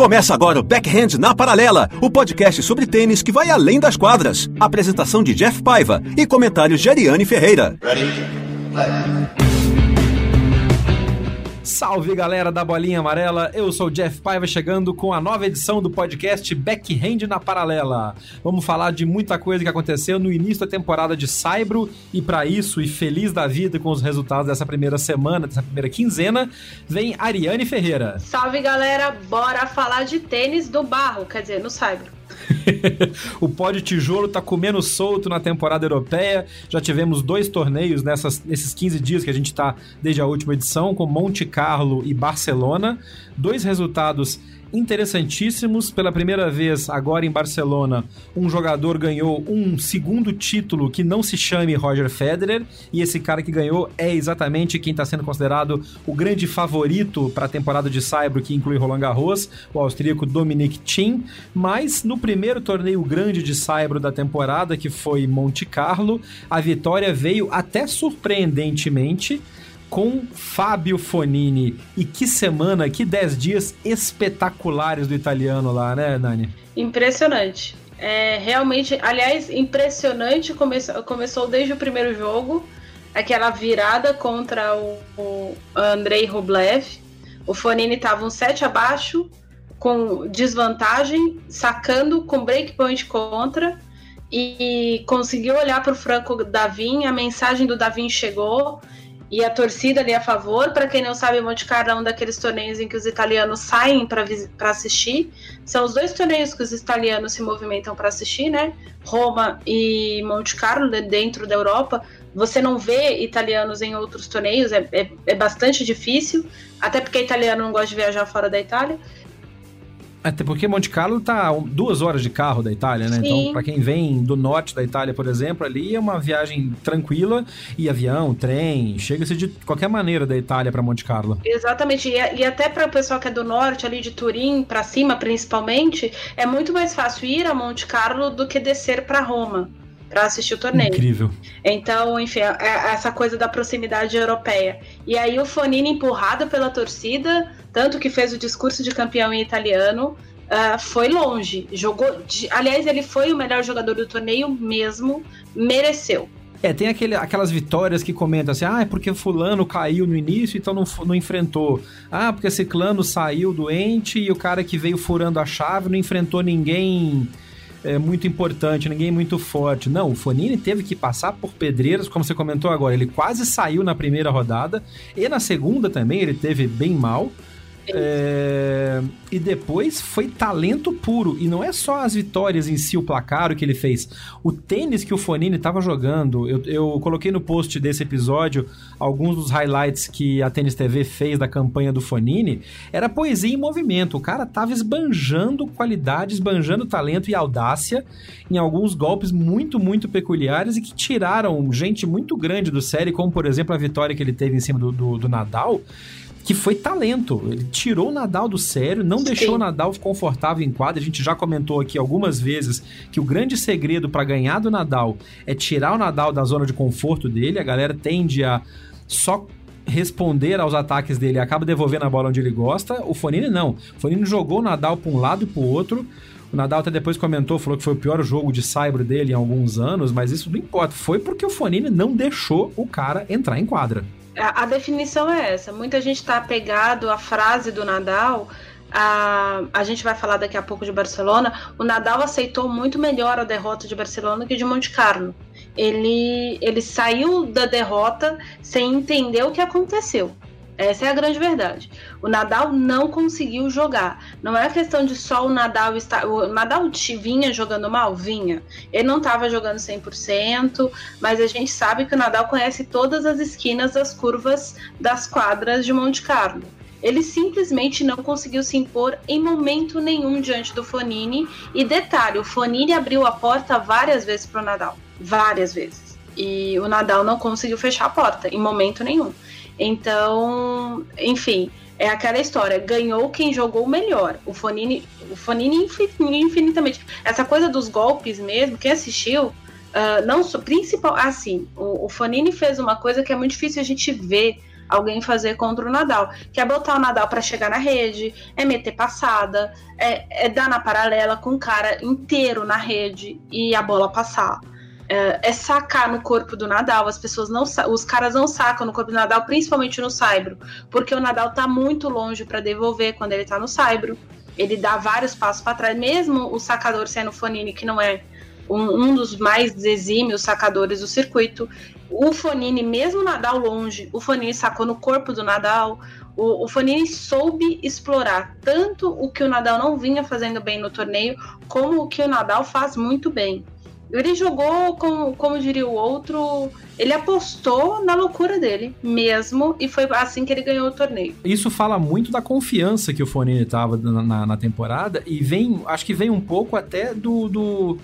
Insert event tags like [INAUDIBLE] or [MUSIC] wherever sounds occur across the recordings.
Começa agora o Backhand na Paralela, o podcast sobre tênis que vai além das quadras. Apresentação de Jeff Paiva e comentários de Ariane Ferreira. Ready? Salve galera da Bolinha Amarela, eu sou o Jeff Paiva chegando com a nova edição do podcast Backhand na Paralela. Vamos falar de muita coisa que aconteceu no início da temporada de Saibro e para isso, e feliz da vida com os resultados dessa primeira semana, dessa primeira quinzena, vem Ariane Ferreira. Salve galera, bora falar de tênis do barro, quer dizer, no Saibro. [LAUGHS] o pó de tijolo tá comendo solto na temporada europeia. Já tivemos dois torneios nessas, nesses 15 dias que a gente tá desde a última edição, com Monte Carlo e Barcelona. Dois resultados interessantíssimos. Pela primeira vez, agora em Barcelona, um jogador ganhou um segundo título que não se chame Roger Federer, e esse cara que ganhou é exatamente quem está sendo considerado o grande favorito para a temporada de Saibro, que inclui Roland Garros, o austríaco Dominic Thiem. Mas no primeiro torneio grande de Saibro da temporada, que foi Monte Carlo, a vitória veio até surpreendentemente com Fábio Fonini. E que semana, que 10 dias espetaculares do italiano lá, né, Nani? Impressionante. É, realmente, aliás, impressionante. Começou, começou desde o primeiro jogo, aquela virada contra o, o Andrei Rublev. O Fonini estava um 7 abaixo, com desvantagem, sacando com breakpoint contra e conseguiu olhar para o Franco Davin. A mensagem do Davin chegou e a torcida ali a favor. Para quem não sabe, Monte Carlo é um daqueles torneios em que os italianos saem para assistir. São os dois torneios que os italianos se movimentam para assistir, né? Roma e Monte Carlo, dentro da Europa. Você não vê italianos em outros torneios, é, é, é bastante difícil, até porque italiano não gosta de viajar fora da Itália. Até porque Monte Carlo tá duas horas de carro da Itália, né? Então, Sim. Então, para quem vem do norte da Itália, por exemplo, ali é uma viagem tranquila e avião, trem, chega-se de qualquer maneira da Itália para Monte Carlo. Exatamente. E, até para o pessoal que é do norte, ali de Turim para cima, principalmente, é muito mais fácil ir a Monte Carlo do que descer para Roma para assistir o torneio. Incrível. Então, enfim, é, é essa coisa da proximidade europeia. E aí o Fonini empurrado pela torcida, tanto que fez o discurso de campeão em italiano, uh, foi longe. Jogou, de, aliás, ele foi o melhor jogador do torneio mesmo, mereceu. É, tem aquele, aquelas vitórias que comentam assim, ah, é porque fulano caiu no início, então não, não enfrentou. Ah, porque ciclano saiu doente e o cara que veio furando a chave não enfrentou ninguém é, muito importante, ninguém muito forte. Não, o Fonini teve que passar por pedreiras, como você comentou agora. Ele quase saiu na primeira rodada e na segunda também ele teve bem mal. É, e depois foi talento puro. E não é só as vitórias em si, o placar, o que ele fez. O tênis que o Fonini estava jogando, eu, eu coloquei no post desse episódio alguns dos highlights que a Tênis TV fez da campanha do Fonini. Era poesia em movimento. O cara tava esbanjando qualidade, esbanjando talento e audácia em alguns golpes muito, muito peculiares e que tiraram gente muito grande do série, como por exemplo a vitória que ele teve em cima do, do, do Nadal que foi talento. Ele tirou o Nadal do sério, não Sim. deixou o Nadal confortável em quadra. A gente já comentou aqui algumas vezes que o grande segredo para ganhar do Nadal é tirar o Nadal da zona de conforto dele. A galera tende a só responder aos ataques dele e acaba devolvendo a bola onde ele gosta. O Fonini não. O Fonini jogou o Nadal para um lado e para o outro. O Nadal até depois comentou, falou que foi o pior jogo de cyber dele em alguns anos, mas isso não importa. Foi porque o Fonini não deixou o cara entrar em quadra. A, a definição é essa. Muita gente está apegado à frase do Nadal. A, a gente vai falar daqui a pouco de Barcelona. O Nadal aceitou muito melhor a derrota de Barcelona que de Monte Carlo. Ele, ele saiu da derrota sem entender o que aconteceu. Essa é a grande verdade. O Nadal não conseguiu jogar. Não é questão de só o Nadal estar. O Nadal vinha jogando mal? Vinha. Ele não estava jogando 100%, mas a gente sabe que o Nadal conhece todas as esquinas das curvas das quadras de Monte Carlo. Ele simplesmente não conseguiu se impor em momento nenhum diante do Fonini. E detalhe: o Fonini abriu a porta várias vezes para o Nadal. Várias vezes. E o Nadal não conseguiu fechar a porta em momento nenhum. Então, enfim, é aquela história, ganhou quem jogou melhor. O Fonini, o Fonini infinitamente. Essa coisa dos golpes mesmo, quem assistiu, uh, não principal, assim, o, o Fonini fez uma coisa que é muito difícil a gente ver alguém fazer contra o Nadal, que é botar o Nadal para chegar na rede, é meter passada, é, é dar na paralela com o cara inteiro na rede e a bola passar é, é, sacar no corpo do Nadal. As pessoas não, os caras não sacam no corpo do Nadal, principalmente no Saibro, porque o Nadal tá muito longe para devolver quando ele tá no Saibro. Ele dá vários passos para trás, mesmo o sacador sendo Fonini, que não é um, um, dos mais exímios sacadores do circuito. O Fonini, mesmo Nadal longe, o Fonini sacou no corpo do Nadal. O, o Fonini soube explorar tanto o que o Nadal não vinha fazendo bem no torneio, como o que o Nadal faz muito bem. Ele jogou, como, como diria o outro, ele apostou na loucura dele mesmo, e foi assim que ele ganhou o torneio. Isso fala muito da confiança que o Fonini tava na, na, na temporada, e vem, acho que vem um pouco até do, do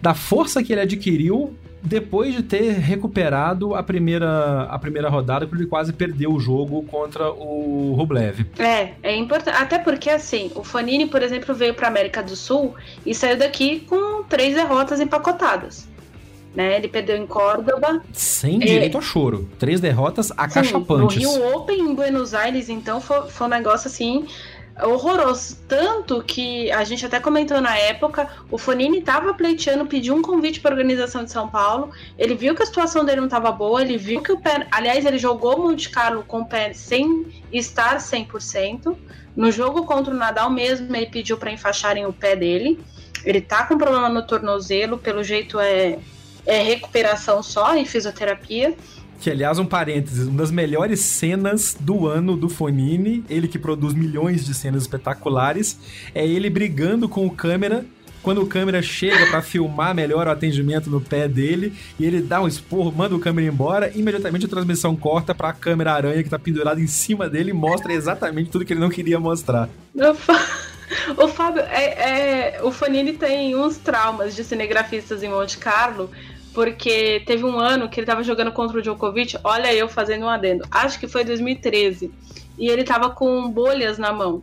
da força que ele adquiriu depois de ter recuperado a primeira, a primeira rodada, porque ele quase perdeu o jogo contra o Rublev. É, é importante. Até porque, assim, o Fanini, por exemplo, veio para América do Sul e saiu daqui com três derrotas empacotadas. Né? Ele perdeu em Córdoba. Sem direito é, a choro. Três derrotas acachapantes. Sim, no Rio Open em Buenos Aires, então, foi, foi um negócio assim horroroso. Tanto que a gente até comentou na época, o Fonini estava pleiteando, pediu um convite para a organização de São Paulo. Ele viu que a situação dele não estava boa, ele viu que o pé. Aliás, ele jogou Monte Carlo com o pé sem estar 100%. No jogo contra o Nadal mesmo, ele pediu para enfaixarem o pé dele. Ele tá com problema no tornozelo, pelo jeito é, é recuperação só e fisioterapia. Que, aliás, um parênteses, uma das melhores cenas do ano do Fonini, ele que produz milhões de cenas espetaculares, é ele brigando com o câmera quando o câmera chega para filmar melhor o atendimento no pé dele e ele dá um esporro, manda o câmera embora, imediatamente a transmissão corta para a câmera aranha que tá pendurada em cima dele e mostra exatamente tudo que ele não queria mostrar. [LAUGHS] O Fábio, é, é, o Fanini tem uns traumas de cinegrafistas em Monte Carlo, porque teve um ano que ele tava jogando contra o Djokovic, olha eu fazendo um adendo, acho que foi 2013, e ele tava com bolhas na mão.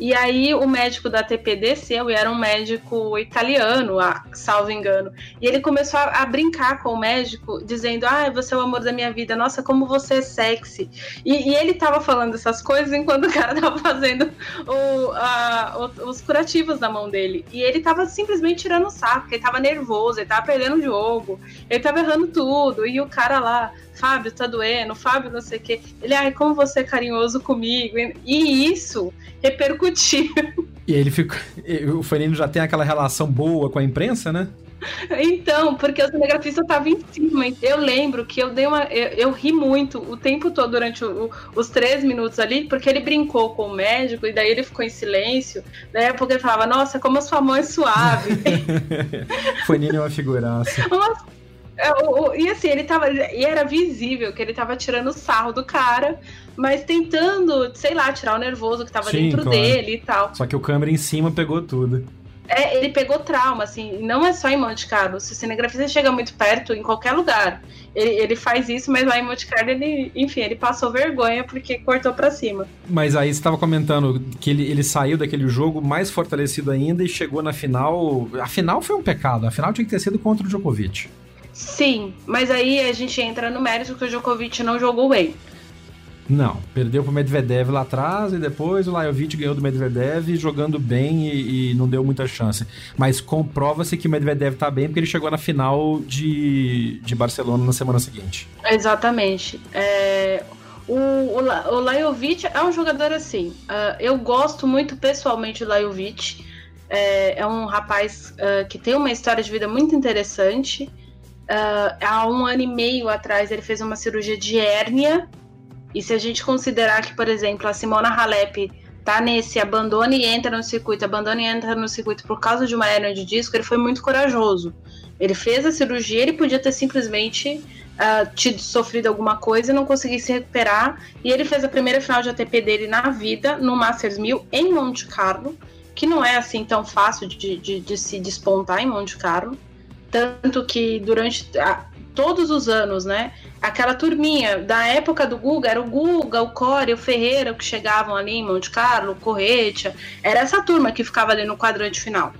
E aí o médico da TP desceu e era um médico italiano, ah, salvo engano. E ele começou a, a, brincar com o médico, dizendo: Ah, você é o amor da minha vida, nossa, como você é sexy. E, e ele tava falando essas coisas enquanto [LAUGHS] o cara tava fazendo o, a, o, os curativos na mão dele. E ele tava simplesmente tirando o saco, ele tava nervoso, ele tava perdendo o jogo, ele tava errando tudo. E o cara lá, Fábio, tá doendo, Fábio, não sei o quê. Ele, ai, como você é carinhoso comigo. E isso repercutiu. [LAUGHS] E ele fica. O Fanino já tem aquela relação boa com a imprensa, né? Então, porque o cinegrafista tava em cima. Eu lembro que eu dei uma. Eu, eu ri muito o tempo todo durante o, o, os três minutos ali, porque ele brincou com o médico e daí ele ficou em silêncio. Daí pouco ele falava, nossa, como a sua mão é suave. [LAUGHS] Fanino é uma figuraça. [LAUGHS] Uma é, e assim, ele tava. E era visível que ele tava tirando sarro do cara, mas tentando, sei lá, tirar o nervoso que tava Sim, dentro claro. dele e tal. Só que o câmera em cima pegou tudo. É, ele pegou trauma, assim, não é só em Monte Carlo. Se o cinegrafista chega muito perto, em qualquer lugar, ele, ele faz isso, mas lá em Monte Carlo, ele, enfim, ele passou vergonha porque cortou para cima. Mas aí você estava comentando que ele, ele saiu daquele jogo mais fortalecido ainda e chegou na final. A final foi um pecado, a final tinha que ter sido contra o Djokovic. Sim, mas aí a gente entra no mérito que o Djokovic não jogou bem. Não, perdeu pro Medvedev lá atrás e depois o Lajovic ganhou do Medvedev jogando bem e, e não deu muita chance. Mas comprova-se que o Medvedev tá bem porque ele chegou na final de, de Barcelona na semana seguinte. Exatamente. É, o, o, o Lajovic é um jogador assim. Uh, eu gosto muito pessoalmente do Lajovic. É, é um rapaz uh, que tem uma história de vida muito interessante. Uh, há um ano e meio atrás ele fez uma cirurgia de hérnia E se a gente considerar que, por exemplo, a Simona Halep tá nesse abandone e entra no circuito, abandone e entra no circuito por causa de uma hernia de disco, ele foi muito corajoso. Ele fez a cirurgia, ele podia ter simplesmente uh, tido sofrido alguma coisa e não conseguir se recuperar. E ele fez a primeira final de ATP dele na vida, no Masters 1000, em Monte Carlo, que não é assim tão fácil de, de, de se despontar em Monte Carlo. Tanto que durante a, todos os anos, né? Aquela turminha da época do Guga, era o Guga, o Core, o Ferreira que chegavam ali em Monte Carlo, o Corretia. Era essa turma que ficava ali no quadrante final.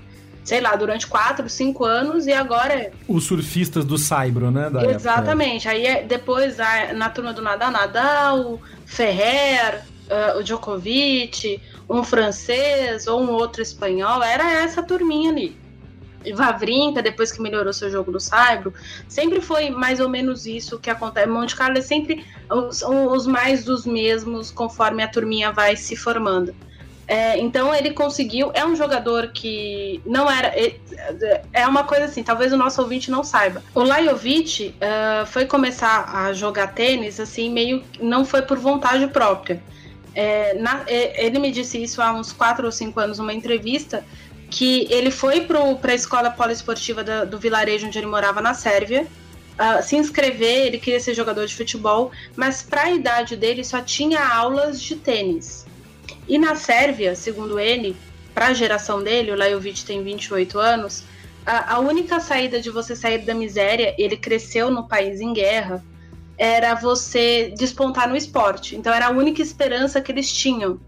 Sei lá, durante quatro, cinco anos e agora. É os surfistas do Saibro, né? Exatamente. Época. Aí é, depois na turma do Nadal, Nadal, Ferrer, uh, o Djokovic, um francês ou um outro espanhol. Era essa turminha ali. Vavrinka, depois que melhorou seu jogo no Saibro, sempre foi mais ou menos isso que acontece. Monte Carlo é sempre os, os mais dos mesmos conforme a turminha vai se formando. É, então ele conseguiu. É um jogador que não era. É, é uma coisa assim, talvez o nosso ouvinte não saiba. O Lajovic uh, foi começar a jogar tênis assim, meio. Não foi por vontade própria. É, na, é, ele me disse isso há uns 4 ou 5 anos numa entrevista que ele foi para a escola poliesportiva do, do vilarejo onde ele morava na Sérvia, uh, se inscrever, ele queria ser jogador de futebol, mas para a idade dele só tinha aulas de tênis. E na Sérvia, segundo ele, para a geração dele, o Lajovic tem 28 anos, a, a única saída de você sair da miséria, ele cresceu no país em guerra, era você despontar no esporte. Então era a única esperança que eles tinham.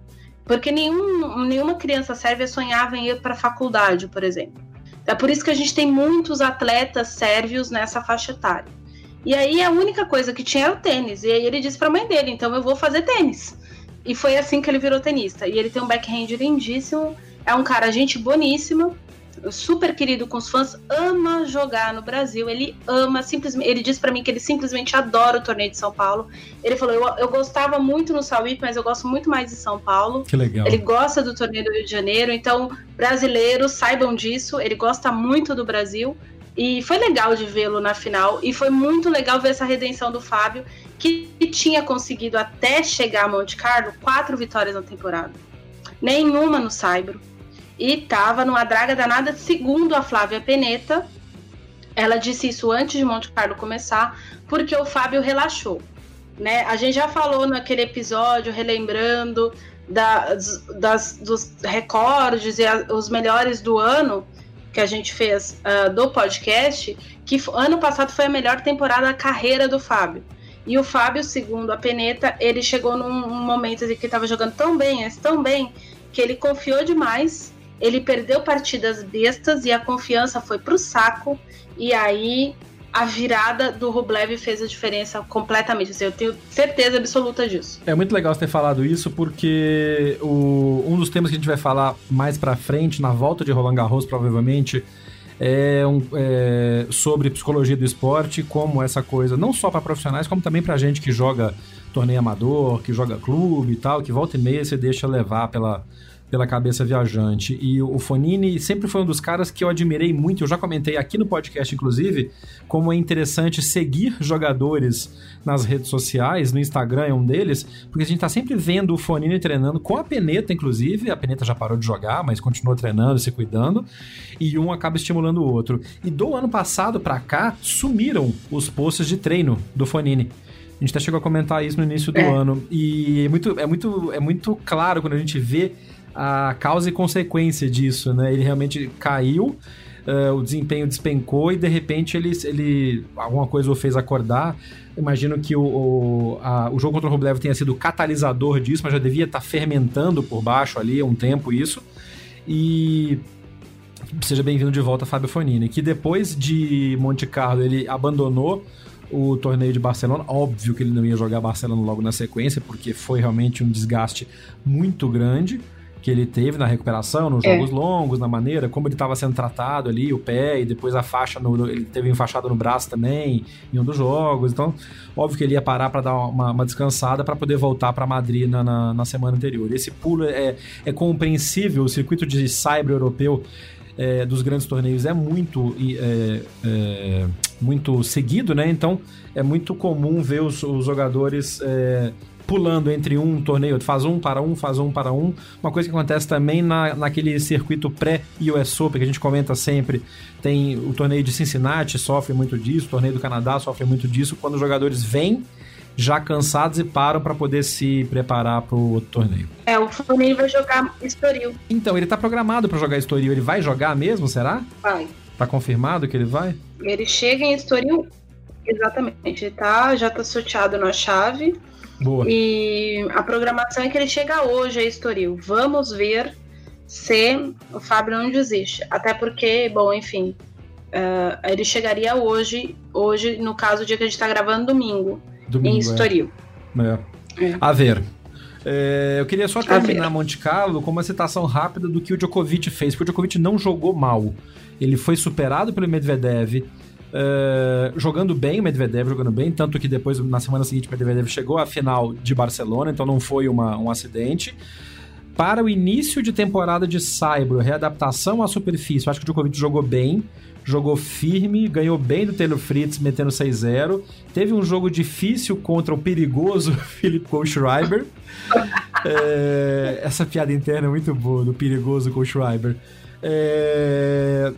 Porque nenhum, nenhuma criança sérvia sonhava em ir para a faculdade, por exemplo. É por isso que a gente tem muitos atletas sérvios nessa faixa etária. E aí a única coisa que tinha era o tênis. E aí ele disse para a mãe dele: então eu vou fazer tênis. E foi assim que ele virou tenista. E ele tem um backhand lindíssimo, é um cara gente boníssima super querido com os fãs, ama jogar no Brasil. Ele ama, simplesmente. Ele disse para mim que ele simplesmente adora o torneio de São Paulo. Ele falou: eu, eu gostava muito no Sauípe, mas eu gosto muito mais de São Paulo. Que legal. Ele gosta do torneio do Rio de Janeiro. Então, brasileiros, saibam disso. Ele gosta muito do Brasil. E foi legal de vê-lo na final. E foi muito legal ver essa redenção do Fábio, que tinha conseguido até chegar a Monte Carlo quatro vitórias na temporada. Nenhuma no Saibro e estava numa draga danada, segundo a Flávia Peneta. Ela disse isso antes de Monte Carlo começar, porque o Fábio relaxou. Né? A gente já falou naquele episódio, relembrando das, das dos recordes e a, os melhores do ano que a gente fez uh, do podcast, que ano passado foi a melhor temporada da carreira do Fábio. E o Fábio, segundo a Peneta, ele chegou num momento assim, que estava jogando tão bem, tão bem, que ele confiou demais ele perdeu partidas bestas e a confiança foi pro saco. E aí a virada do Rublev fez a diferença completamente. Assim, eu tenho certeza absoluta disso. É muito legal você ter falado isso, porque o, um dos temas que a gente vai falar mais pra frente, na volta de Roland Garros, provavelmente, é, um, é sobre psicologia do esporte, como essa coisa, não só para profissionais, como também pra gente que joga torneio amador, que joga clube e tal, que volta e meia você deixa levar pela pela cabeça viajante. E o Fonini sempre foi um dos caras que eu admirei muito, eu já comentei aqui no podcast, inclusive, como é interessante seguir jogadores nas redes sociais, no Instagram é um deles, porque a gente tá sempre vendo o Fonini treinando com a Peneta, inclusive, a Peneta já parou de jogar, mas continua treinando, se cuidando, e um acaba estimulando o outro. E do ano passado para cá, sumiram os posts de treino do Fonini. A gente até chegou a comentar isso no início do é. ano. E é muito, é, muito, é muito claro quando a gente vê a causa e consequência disso, né? Ele realmente caiu, uh, o desempenho despencou e de repente ele, ele alguma coisa o fez acordar. Imagino que o, o, a, o jogo contra o Rublev tenha sido catalisador disso, mas já devia estar tá fermentando por baixo ali há um tempo isso. E seja bem-vindo de volta, Fábio Fonini, que depois de Monte Carlo ele abandonou o torneio de Barcelona. Óbvio que ele não ia jogar Barcelona logo na sequência, porque foi realmente um desgaste muito grande que ele teve na recuperação, nos é. jogos longos, na maneira, como ele estava sendo tratado ali, o pé, e depois a faixa, no, ele teve enfaixada no braço também, em um dos jogos. Então, óbvio que ele ia parar para dar uma, uma descansada para poder voltar para Madrid na, na, na, semana anterior. Esse pulo é, é compreensível, o circuito de cyber europeu é, dos grandes torneios é muito, é, é, muito seguido, né? Então é muito comum ver os, os jogadores é, pulando entre um torneio, faz um para um, faz um para um. Uma coisa que acontece também na, naquele circuito pré-US Open, que a gente comenta sempre. Tem o torneio de Cincinnati, sofre muito disso, o torneio do Canadá sofre muito disso, quando os jogadores vêm já cansados e param para poder se preparar para o torneio. É, o Flamengo vai jogar Estoril. Então, ele tá programado para jogar Estoril. Ele vai jogar mesmo, será? Vai. Tá confirmado que ele vai? Ele chega em Estoril, exatamente. Ele tá, já tá sorteado na chave. Boa. E a programação é que ele chega hoje a Estoril. Vamos ver se o Fábio não desiste. Até porque, bom, enfim, uh, ele chegaria hoje, hoje, no caso, o dia que a gente tá gravando, domingo, Domingo, em Estoril. É. É. A ver. É, eu queria só terminar Monte Carlo com uma citação rápida do que o Djokovic fez, porque o Djokovic não jogou mal. Ele foi superado pelo Medvedev, Uh, jogando bem, o Medvedev jogando bem, tanto que depois, na semana seguinte, o Medvedev chegou à final de Barcelona, então não foi uma, um acidente. Para o início de temporada de Saibro, readaptação à superfície, eu acho que o Djokovic jogou bem, jogou firme, ganhou bem do Taylor Fritz, metendo 6-0. Teve um jogo difícil contra o perigoso [LAUGHS] Philip Kohlschreiber. é, essa piada interna é muito boa, do perigoso Kohlschreiber. É,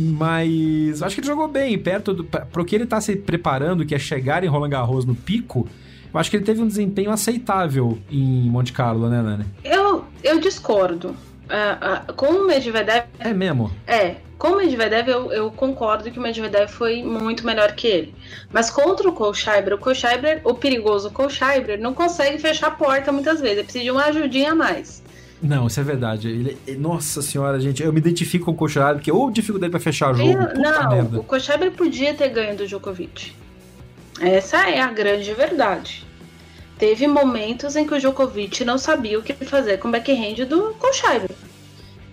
mas acho que ele jogou bem, perto do. Pro que ele tá se preparando, que é chegar em Roland Garros no pico, eu acho que ele teve um desempenho aceitável em Monte Carlo, né, Nani? Eu, eu discordo. Uh, uh, com o Medvedev. É mesmo? É. Com o Medvedev, eu, eu concordo que o Medvedev foi muito melhor que ele. Mas contra o Kohlschreiber, o Kohlschreiber, o perigoso Kohlschreiber, não consegue fechar a porta muitas vezes. Ele precisa de uma ajudinha a mais. Não, isso é verdade. Ele, nossa senhora, gente, eu me identifico com o Kohlschreiber, porque ou dificuldade para fechar jogo. Eu, não, merda. o Kohlschreiber podia ter ganho do Djokovic. Essa é a grande verdade. Teve momentos em que o Djokovic não sabia o que fazer com o backhand do Kohlschreiber.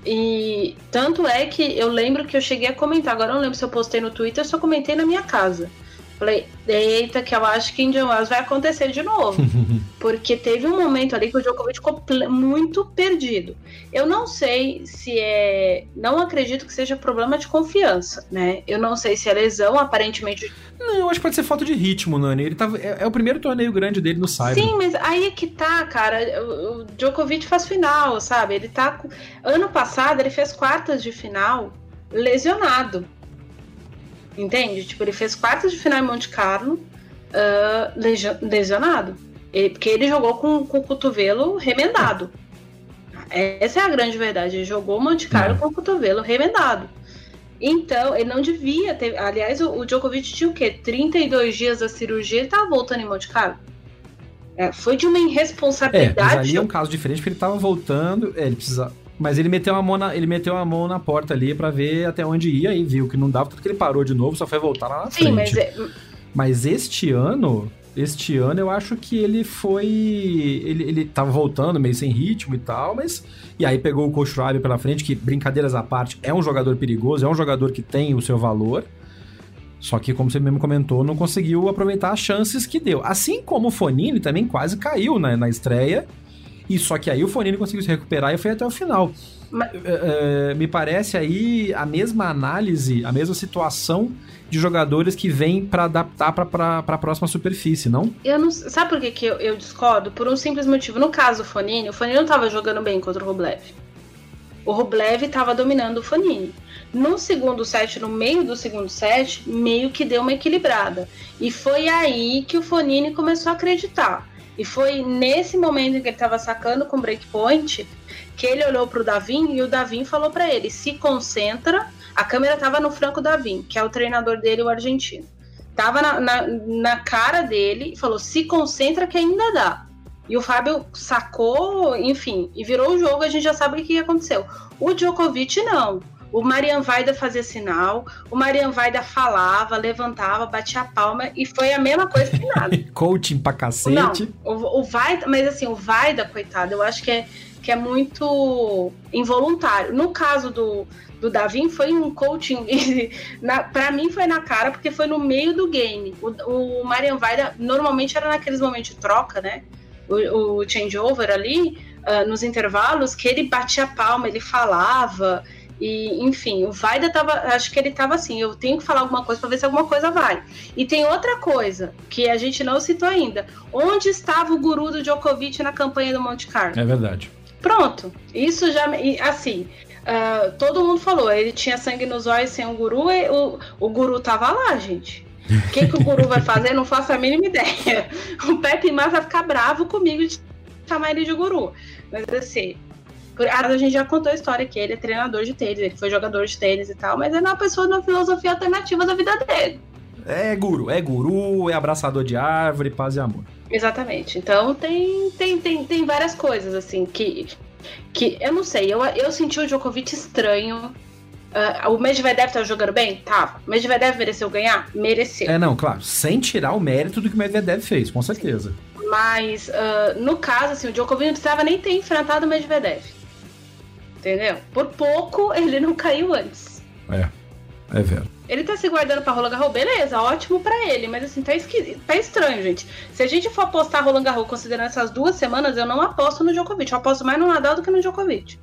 E tanto é que eu lembro que eu cheguei a comentar, agora eu não lembro se eu postei no Twitter, eu só comentei na minha casa. Falei, eita, que eu acho que Indian Wells vai acontecer de novo. [LAUGHS] Porque teve um momento ali que o Djokovic ficou muito perdido. Eu não sei se é. Não acredito que seja problema de confiança, né? Eu não sei se é lesão, aparentemente. Não, eu acho que pode ser falta de ritmo, Nani. Ele tava, é, é o primeiro torneio grande dele no Cyber. Sim, mas aí é que tá, cara. O, o Djokovic faz final, sabe? Ele tá. Ano passado ele fez quartas de final lesionado. Entende? Tipo, ele fez quartas de final em Monte Carlo uh, lesionado. Ele, porque ele jogou com, com o cotovelo remendado. Essa é a grande verdade. Ele jogou Monte Carlo é. com o cotovelo remendado. Então, ele não devia ter. Aliás, o, o Djokovic tinha o quê? 32 dias da cirurgia, ele tava voltando em Monte Carlo. É, foi de uma irresponsabilidade. É, mas ali é um caso diferente, porque ele tava voltando. É, ele precisava mas ele meteu a mão na, ele meteu a mão na porta ali para ver até onde ia e viu que não dava, tanto que ele parou de novo, só foi voltar lá na Sim, frente. Mas, é... mas este ano, este ano eu acho que ele foi. Ele, ele tava voltando meio sem ritmo e tal, mas. E aí pegou o Kohlschreiber pela frente, que, brincadeiras à parte, é um jogador perigoso, é um jogador que tem o seu valor. Só que, como você mesmo comentou, não conseguiu aproveitar as chances que deu. Assim como o Fonini também quase caiu na, na estreia e só que aí o Fonini conseguiu se recuperar e foi até o final. Mas... É, é, me parece aí a mesma análise, a mesma situação de jogadores que vêm para adaptar para a próxima superfície, não? Eu não sabe por que, que eu, eu, discordo? Por um simples motivo. No caso do Fonini, o Fonini não estava jogando bem contra o Rublev. O Rublev estava dominando o Fonini. No segundo set, no meio do segundo set, meio que deu uma equilibrada. E foi aí que o Fonini começou a acreditar. E foi nesse momento em que ele estava sacando com breakpoint que ele olhou para o Davin e o Davin falou para ele: se concentra. A câmera estava no Franco Davin, que é o treinador dele, o argentino. Tava na, na, na cara dele e falou: se concentra que ainda dá. E o Fábio sacou, enfim, e virou o jogo, a gente já sabe o que aconteceu. O Djokovic não. O Marian Vaida fazia sinal, o Marian Vaida falava, levantava, batia a palma e foi a mesma coisa que nada. [LAUGHS] Coaching pra cacete. Não, o, o Vaida, mas assim, o Vaida, coitado, eu acho que é, que é muito involuntário. No caso do, do Davin, foi um coaching, [LAUGHS] para mim foi na cara, porque foi no meio do game. O, o Marian Vaida normalmente era naqueles momentos de troca, né? O, o changeover ali, uh, nos intervalos, que ele batia a palma, ele falava, E, enfim, o Vaida tava. Acho que ele tava assim, eu tenho que falar alguma coisa para ver se alguma coisa vai. E tem outra coisa que a gente não citou ainda. Onde estava o guru do Djokovic na campanha do Monte Carlo? É verdade. Pronto. Isso já. Assim, uh, todo mundo falou, ele tinha sangue nos olhos sem o guru, e o, o guru tava lá, gente. O que, que o guru vai fazer? Não faço a mínima ideia. [LAUGHS] O Pepe Mas vai ficar bravo comigo de chamar ele de guru. Mas assim, a gente já contou a história que ele é treinador de tênis, ele foi jogador de tênis e tal, mas ele é uma pessoa de uma filosofia alternativa da vida dele. É guru, é guru, é abraçador de árvore, paz e amor. Exatamente. Então tem, tem, tem, tem várias coisas, assim, que, que eu não sei, eu, eu senti o Djokovic estranho. Uh, o Medvedev tá jogando bem? Tá. O Medvedev mereceu ganhar? Mereceu. É, não, claro. Sem tirar o mérito do que o Medvedev fez, com certeza. Mas, uh, no caso, assim, o Djokovic não precisava nem ter enfrentado o Medvedev. Entendeu? Por pouco ele não caiu antes. É. É verdade. Ele tá se guardando pra Roland Garros, beleza, ótimo para ele, mas assim, tá, esqui... tá estranho, gente. Se a gente for apostar Roland Garros considerando essas duas semanas, eu não aposto no Djokovic. Eu aposto mais no Nadal do que no Djokovic.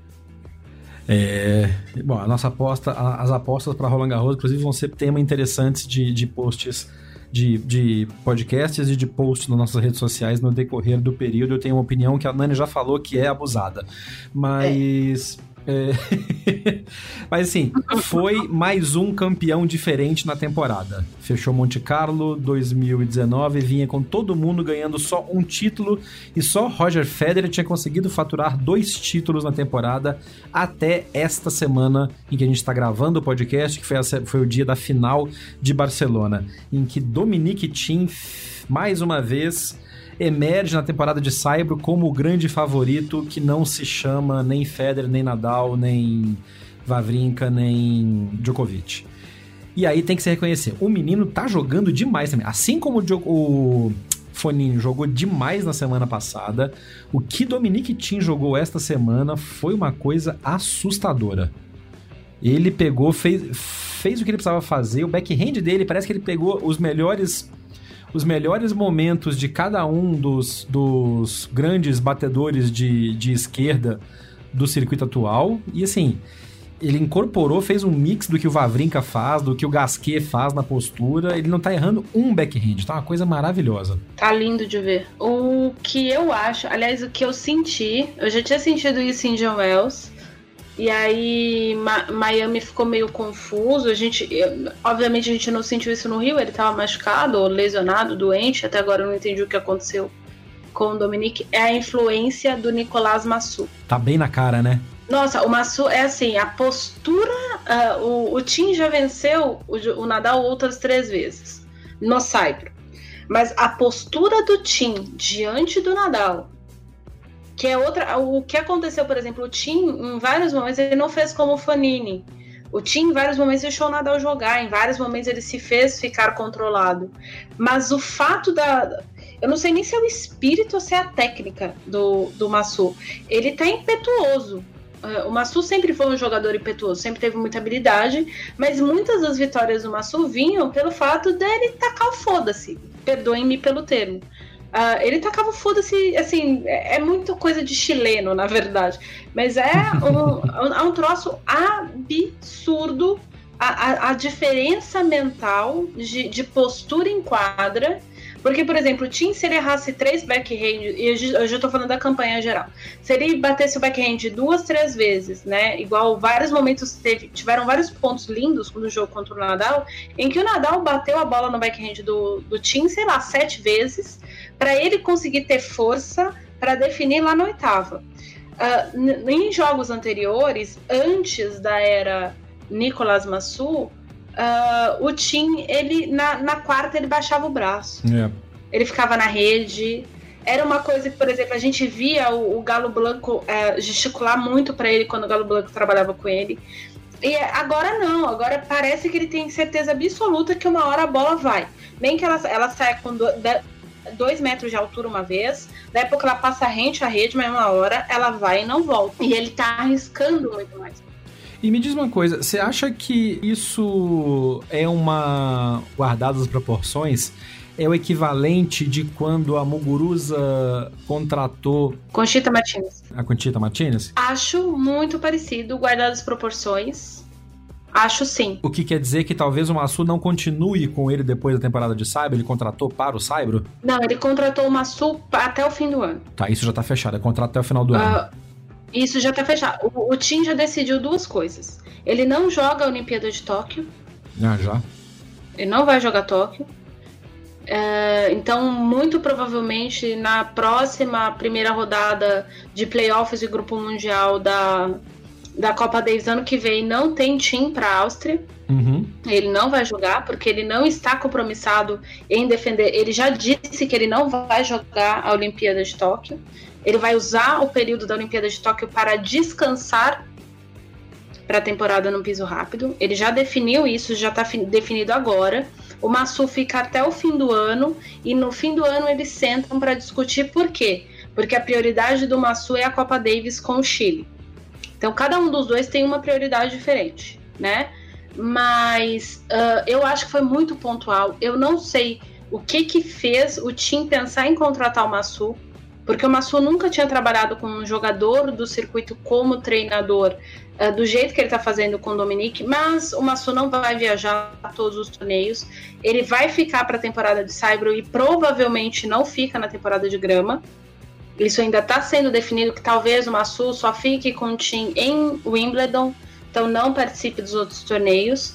É, bom, a nossa aposta, as apostas para Roland Garros, inclusive, vão ser tema interessantes de, de posts, de, de podcasts e de posts nas nossas redes sociais no decorrer do período. Eu tenho uma opinião que a Nani já falou que é abusada, mas. É é... [LAUGHS] Mas assim, foi mais um campeão diferente na temporada. Fechou Monte Carlo 2019, vinha com todo mundo ganhando só um título e só Roger Federer tinha conseguido faturar dois títulos na temporada até esta semana em que a gente está gravando o podcast, que foi, a, foi o dia da final de Barcelona, em que Dominique Thiem mais uma vez emerge na temporada de Saibro como o grande favorito que não se chama nem Federer, nem Nadal, nem Vavrinka, nem Djokovic. E aí tem que se reconhecer, o menino tá jogando demais também. Assim como o, o Foninho jogou demais na semana passada, o que Dominique Tim jogou esta semana foi uma coisa assustadora. Ele pegou, fez, fez o que ele precisava fazer, o backhand dele parece que ele pegou os melhores os melhores momentos de cada um dos, dos grandes batedores de, de esquerda do circuito atual. E assim, ele incorporou, fez um mix do que o Vavrinka faz, do que o Gasquet faz na postura. Ele não tá errando um backhand, tá uma coisa maravilhosa. Tá lindo de ver. O que eu acho, aliás, o que eu senti, eu já tinha sentido isso em John Wells. E aí Ma Miami ficou meio confuso. A gente, eu, obviamente, a gente não sentiu isso no Rio. Ele estava machucado, ou lesionado, doente. Até agora eu não entendi o que aconteceu com o Dominique. É a influência do Nicolás Massu. Tá bem na cara, né? Nossa, o Massu é assim, a postura. Uh, o, o Tim já venceu o, o Nadal outras três vezes no Saibro. Mas a postura do Tim diante do Nadal que é outra. O que aconteceu, por exemplo, o Tim, em vários momentos, ele não fez como o Fanini. O Tim, em vários momentos, deixou o Nadal jogar, em vários momentos, ele se fez ficar controlado. Mas o fato da. Eu não sei nem se é o espírito ou se é a técnica do, do Massu. Ele tá impetuoso. Uh, o Massu sempre foi um jogador impetuoso, sempre teve muita habilidade, mas muitas das vitórias do Massu vinham pelo fato dele tacar o foda-se. Perdoem-me pelo termo. Uh, ele tacava foda-se, assim, é, é muito coisa de chileno, na verdade. Mas é um, é um troço absurdo a, a, a diferença mental de, de, postura em quadra. Porque, por exemplo, o Tim, se ele errasse três backhand, e eu já tô falando da campanha geral, se ele batesse o backhand duas, três vezes, né? Igual vários momentos teve, tiveram vários pontos lindos no jogo contra o Nadal, em que o Nadal bateu a bola no backhand do, do Tim, sei lá, sete vezes para ele conseguir ter força para definir lá na oitava. Uh, em jogos anteriores, antes da era Nicolas Massu, uh, o Tim, ele na, na, quarta ele baixava o braço. Yeah. É. Ele ficava na rede. Era uma coisa que, por exemplo, a gente via o, o Galo Blanco uh, gesticular muito para ele quando o Galo Blanco trabalhava com ele. E agora não, agora parece que ele tem certeza absoluta que uma hora a bola vai. Nem que ela, ela saia com do, dois metros de altura uma vez, daí pouco ela passa rente à rede, mas uma hora ela vai e não volta. E ele tá arriscando muito mais. E me diz uma coisa, você acha que isso é uma. guardado as proporções? é o equivalente de quando a Muguruza contratou. Conchita Martinez. A Conchita Martinez? Acho muito parecido, guardadas as proporções. Acho sim. O que quer dizer que talvez o Massu não continue com ele depois da temporada de Saibro? Ele contratou para o Saibro? Não, ele contratou o Massu até o fim do ano. Tá, isso já tá fechado. É contrato até o final do uh, ano. Isso já tá fechado. O, o Tim já decidiu duas coisas. Ele não joga a Olimpíada de Tóquio. Ah, já? Ele não vai jogar Tóquio. É, então, muito provavelmente na próxima primeira rodada de playoffs de grupo mundial da, da Copa Davis ano que vem não tem time para a Áustria. Uhum. Ele não vai jogar porque ele não está compromissado em defender. Ele já disse que ele não vai jogar a Olimpíada de Tóquio. Ele vai usar o período da Olimpíada de Tóquio para descansar para a temporada no piso rápido. Ele já definiu isso, já está definido agora. O Massu fica até o fim do ano e no fim do ano eles sentam para discutir por quê? Porque a prioridade do Massu é a Copa Davis com o Chile. Então cada um dos dois tem uma prioridade diferente, né? Mas uh, eu acho que foi muito pontual. Eu não sei o que que fez o time pensar em contratar o Massu porque o Massu nunca tinha trabalhado com um jogador do circuito como treinador, uh, do jeito que ele está fazendo com o Dominique, mas o Massu não vai viajar a todos os torneios. Ele vai ficar para a temporada de Saibro e provavelmente não fica na temporada de grama. Isso ainda está sendo definido que talvez o Massu só fique com o time em Wimbledon, então não participe dos outros torneios.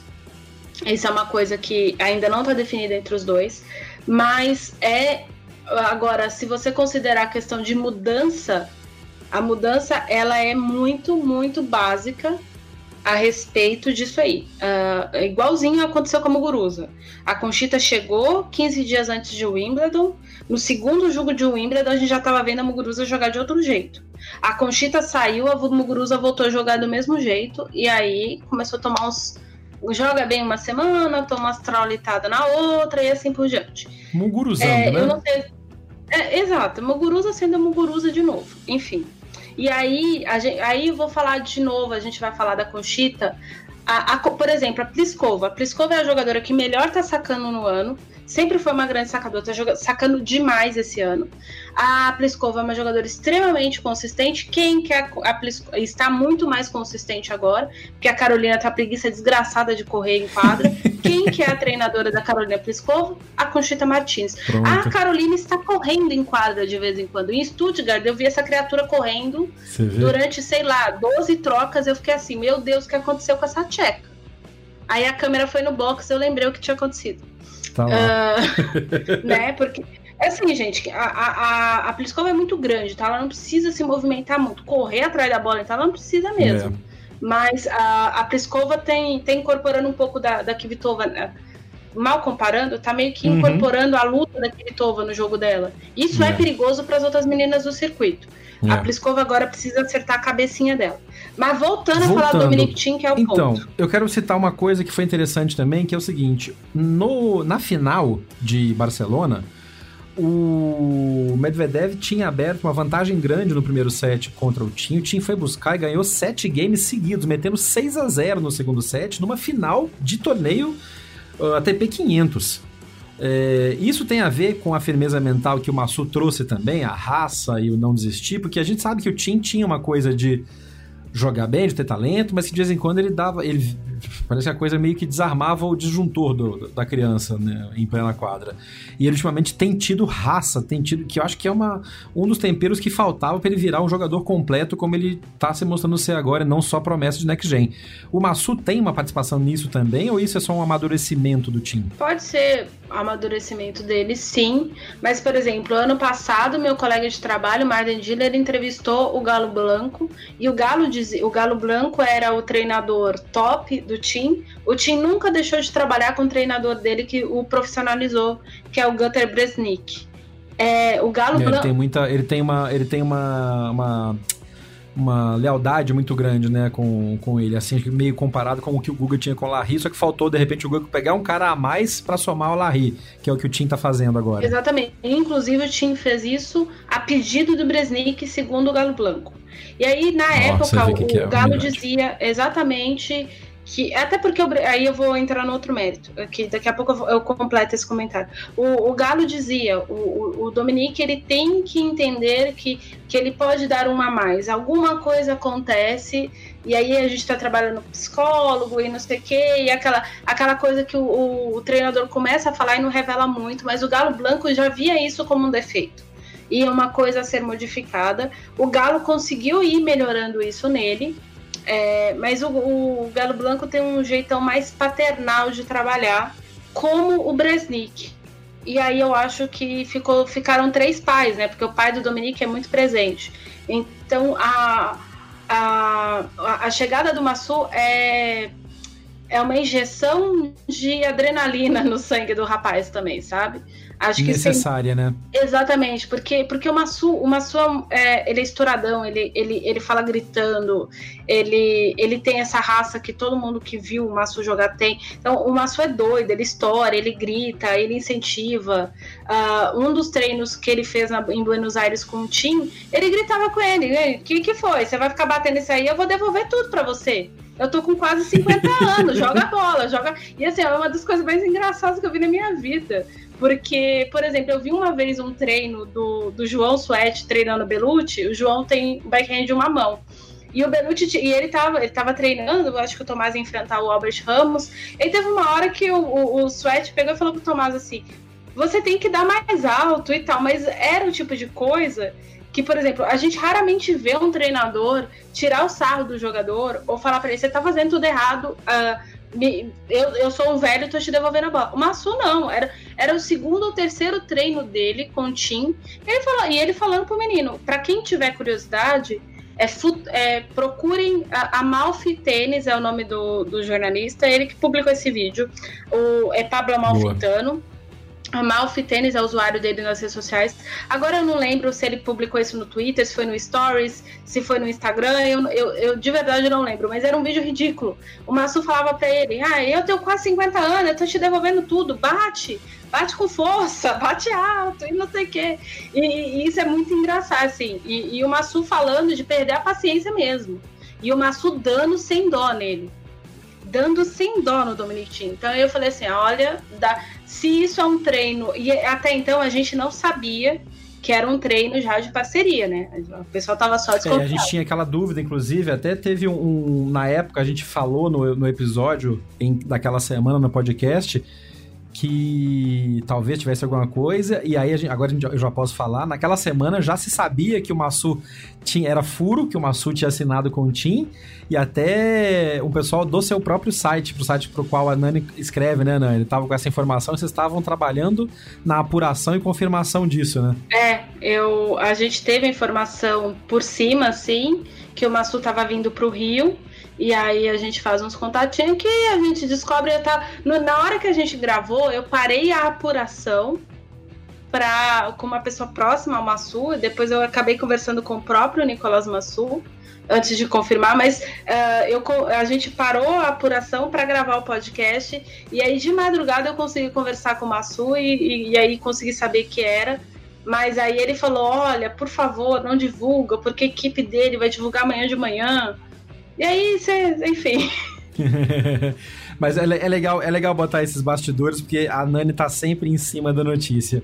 Isso é uma coisa que ainda não está definida entre os dois, mas é Agora, se você considerar a questão de mudança, a mudança ela é muito, muito básica a respeito disso aí. Uh, igualzinho aconteceu com a Muguruza. A Conchita chegou 15 dias antes de Wimbledon. No segundo jogo de Wimbledon, a gente já estava vendo a Muguruza jogar de outro jeito. A Conchita saiu, a Muguruza voltou a jogar do mesmo jeito. E aí começou a tomar uns. Joga bem uma semana, toma umas traulitadas na outra e assim por diante. Muguruzando, é, né? Eu não sei é, exato, Muguruza sendo Muguruza de novo, enfim. E aí, gente, aí vou falar de novo, a gente vai falar da Conchita. A, a, por exemplo, a Pliskova. A Pliskova é a jogadora que melhor tá sacando no ano sempre foi uma grande sacadora, tá sacando demais esse ano. A Pliskova é uma jogadora extremamente consistente. Quem quer a Pliskova está muito mais consistente agora, porque a Carolina tá preguiça desgraçada de correr em quadra. [LAUGHS] Quem que é a treinadora da Carolina Pliskova? A Conchita Martins. Pronto. A Carolina está correndo em quadra de vez em quando. Em Stuttgart, eu vi essa criatura correndo durante, sei lá, 12 trocas. Eu fiquei assim, meu Deus, o que aconteceu com essa tcheca? Aí a câmera foi no box, eu lembrei o que tinha acontecido. Tá uh, [LAUGHS] né? Porque é assim, gente, a, a, a Pliskova é muito grande, tá? Ela não precisa se movimentar muito, correr atrás da bola, então ela não precisa mesmo. É. Mas a, a Pliskova tem, tem incorporando um pouco da, da Kvitova, né? Mal comparando, tá meio que uhum. incorporando a luta da Kvitova no jogo dela. Isso é, é perigoso para as outras meninas do circuito. É. A Pliskova agora precisa acertar a cabecinha dela. Mas voltando, voltando. a falar do Dominic Thiem, que é o então, ponto. Então, eu quero citar uma coisa que foi interessante também, que é o seguinte. No, na final de Barcelona, o Medvedev tinha aberto uma vantagem grande no primeiro set contra o Tim. O Tim foi buscar e ganhou sete games seguidos, metendo 6 a 0 no segundo set, numa final de torneio uh, ATP 500. É, isso tem a ver com a firmeza mental que o Massu trouxe também, a raça e o não desistir, porque a gente sabe que o Tim tinha uma coisa de jogar bem, de ter talento, mas que de vez em quando ele dava. Ele parece que a coisa meio que desarmava o disjuntor do, da criança né, em plena quadra. E ele ultimamente tem tido raça, tem tido. que eu acho que é uma, um dos temperos que faltava para ele virar um jogador completo como ele tá se mostrando ser agora, e não só promessa de next gen. O Massu tem uma participação nisso também, ou isso é só um amadurecimento do time? Pode ser amadurecimento dele, sim. Mas, por exemplo, ano passado, meu colega de trabalho, Martin Diller, entrevistou o Galo Blanco e o Galo, dizia, o Galo Blanco era o treinador top do time. O time nunca deixou de trabalhar com o treinador dele que o profissionalizou, que é o Gutter Bresnik. É, o Galo é, Blanco. Ele tem muita. Ele tem uma. Ele tem uma, uma uma lealdade muito grande, né, com, com ele, assim, meio comparado com o que o Guga tinha com o Larry, só que faltou, de repente, o Guga pegar um cara a mais para somar o Larry, que é o que o Tim tá fazendo agora. Exatamente. Inclusive, o Tim fez isso a pedido do Bresnik, segundo o Galo Blanco. E aí, na época, o, é, Galo dizia exatamente que até porque eu, aí eu vou entrar no outro mérito, que daqui a pouco eu, eu completo esse comentário. O, o Galo dizia, o, o, Dominique ele tem que entender que, que ele pode dar uma a mais. Alguma coisa acontece e aí a gente está trabalhando com psicólogo e não sei o quê, e aquela, aquela coisa que o, o treinador começa a falar e não revela muito, mas o Galo Blanco já via isso como um defeito e uma coisa a ser modificada. O Galo conseguiu ir melhorando isso nele, é, mas o, o, Galo Blanco tem um jeitão mais paternal de trabalhar, como o Bresnik. E aí eu acho que ficou, ficaram três pais, né? Porque o pai do Dominique é muito presente. Então a, a, a chegada do Massu é, é uma injeção de adrenalina no sangue do rapaz também, sabe? Acho que necessária, né? Exatamente, porque porque o Massu, o Massu é, ele é estouradão, ele, ele, ele fala gritando, ele, ele tem essa raça que todo mundo que viu o Massu jogar tem. Então o Massu é doido, ele estoura, ele grita, ele incentiva. Uh, um dos treinos que ele fez na, em Buenos Aires com o Tim, ele gritava com ele: "O que que foi? Você vai ficar batendo isso aí? Eu vou devolver tudo para você." Eu tô com quase 50 [LAUGHS] anos, joga bola, joga. E assim, é uma das coisas mais engraçadas que eu vi na minha vida. Porque, por exemplo, eu vi uma vez um treino do, do João Suete treinando o Belucci. O João tem backhand de uma mão. E o Belucci, e ele tava, ele tava treinando, acho que o Tomás ia enfrentar o Albert Ramos. Ele teve uma hora que o, o, o Sweat pegou e falou pro Tomás assim: você tem que dar mais alto e tal, mas era o tipo de coisa que, por exemplo, a gente raramente vê um treinador tirar o sarro do jogador ou falar para ele: você tá fazendo tudo errado. Uh, me, eu, eu sou um velho tô te devolvendo a bola. O Massu não, era, era o segundo ou terceiro treino dele com o Tim. Ele falou, e ele falando pro menino, para quem tiver curiosidade, é, é, procurem a, Amalfi Tênis, é o nome do, do jornalista, ele que publicou esse vídeo. O, é Pablo Amalfitano. Boa. Amalfi Tênis é o usuário dele nas redes sociais. Agora eu não lembro se ele publicou isso no Twitter, se foi no Stories, se foi no Instagram. Eu, eu, eu de verdade não lembro, mas era um vídeo ridículo. O Massu falava para ele: Ah, eu tenho quase 50 anos, eu tô te devolvendo tudo, bate, bate com força, [LAUGHS] bate alto e não sei o quê. E, e, isso é muito engraçado, assim. E, e o Massu falando de perder a paciência mesmo. E o Massu dando sem dó nele dando sem dó no Dominic Então eu falei assim, olha, dá, se isso é um treino, e até então a gente não sabia que era um treino já de parceria, né? O pessoal tava só desconfiado. É, a gente tinha aquela dúvida, inclusive, até teve um, um na época a gente falou no, no episódio em, daquela semana no podcast que talvez tivesse alguma coisa, e aí gente, agora eu já posso falar. Naquela semana já se sabia que o Massu tinha, era furo, que o Massu tinha assinado com o Tim, e até o pessoal do seu próprio site, pro site pro qual a Nani escreve, né, Nani? Tava com essa informação e vocês estavam trabalhando na apuração e confirmação disso, né? É, eu, a gente teve a informação por cima, assim, que o Massu tava vindo pro Rio, e aí a gente faz uns contatinhos que a gente descobre. Tá, na hora que a gente gravou, eu parei a apuração pra, com uma pessoa próxima ao Massu. Depois eu acabei conversando com o próprio Nicolas Massu antes de confirmar, mas uh, eu, a gente parou a apuração para gravar o podcast e aí de madrugada eu consegui conversar com o Massu e, e, e aí consegui saber que era. Mas aí ele falou: olha, por favor, não divulga, porque a equipe dele vai divulgar amanhã de manhã. E aí, você, enfim. [LAUGHS] Mas é, é, legal, é legal botar esses bastidores, porque a Nani tá sempre em cima da notícia.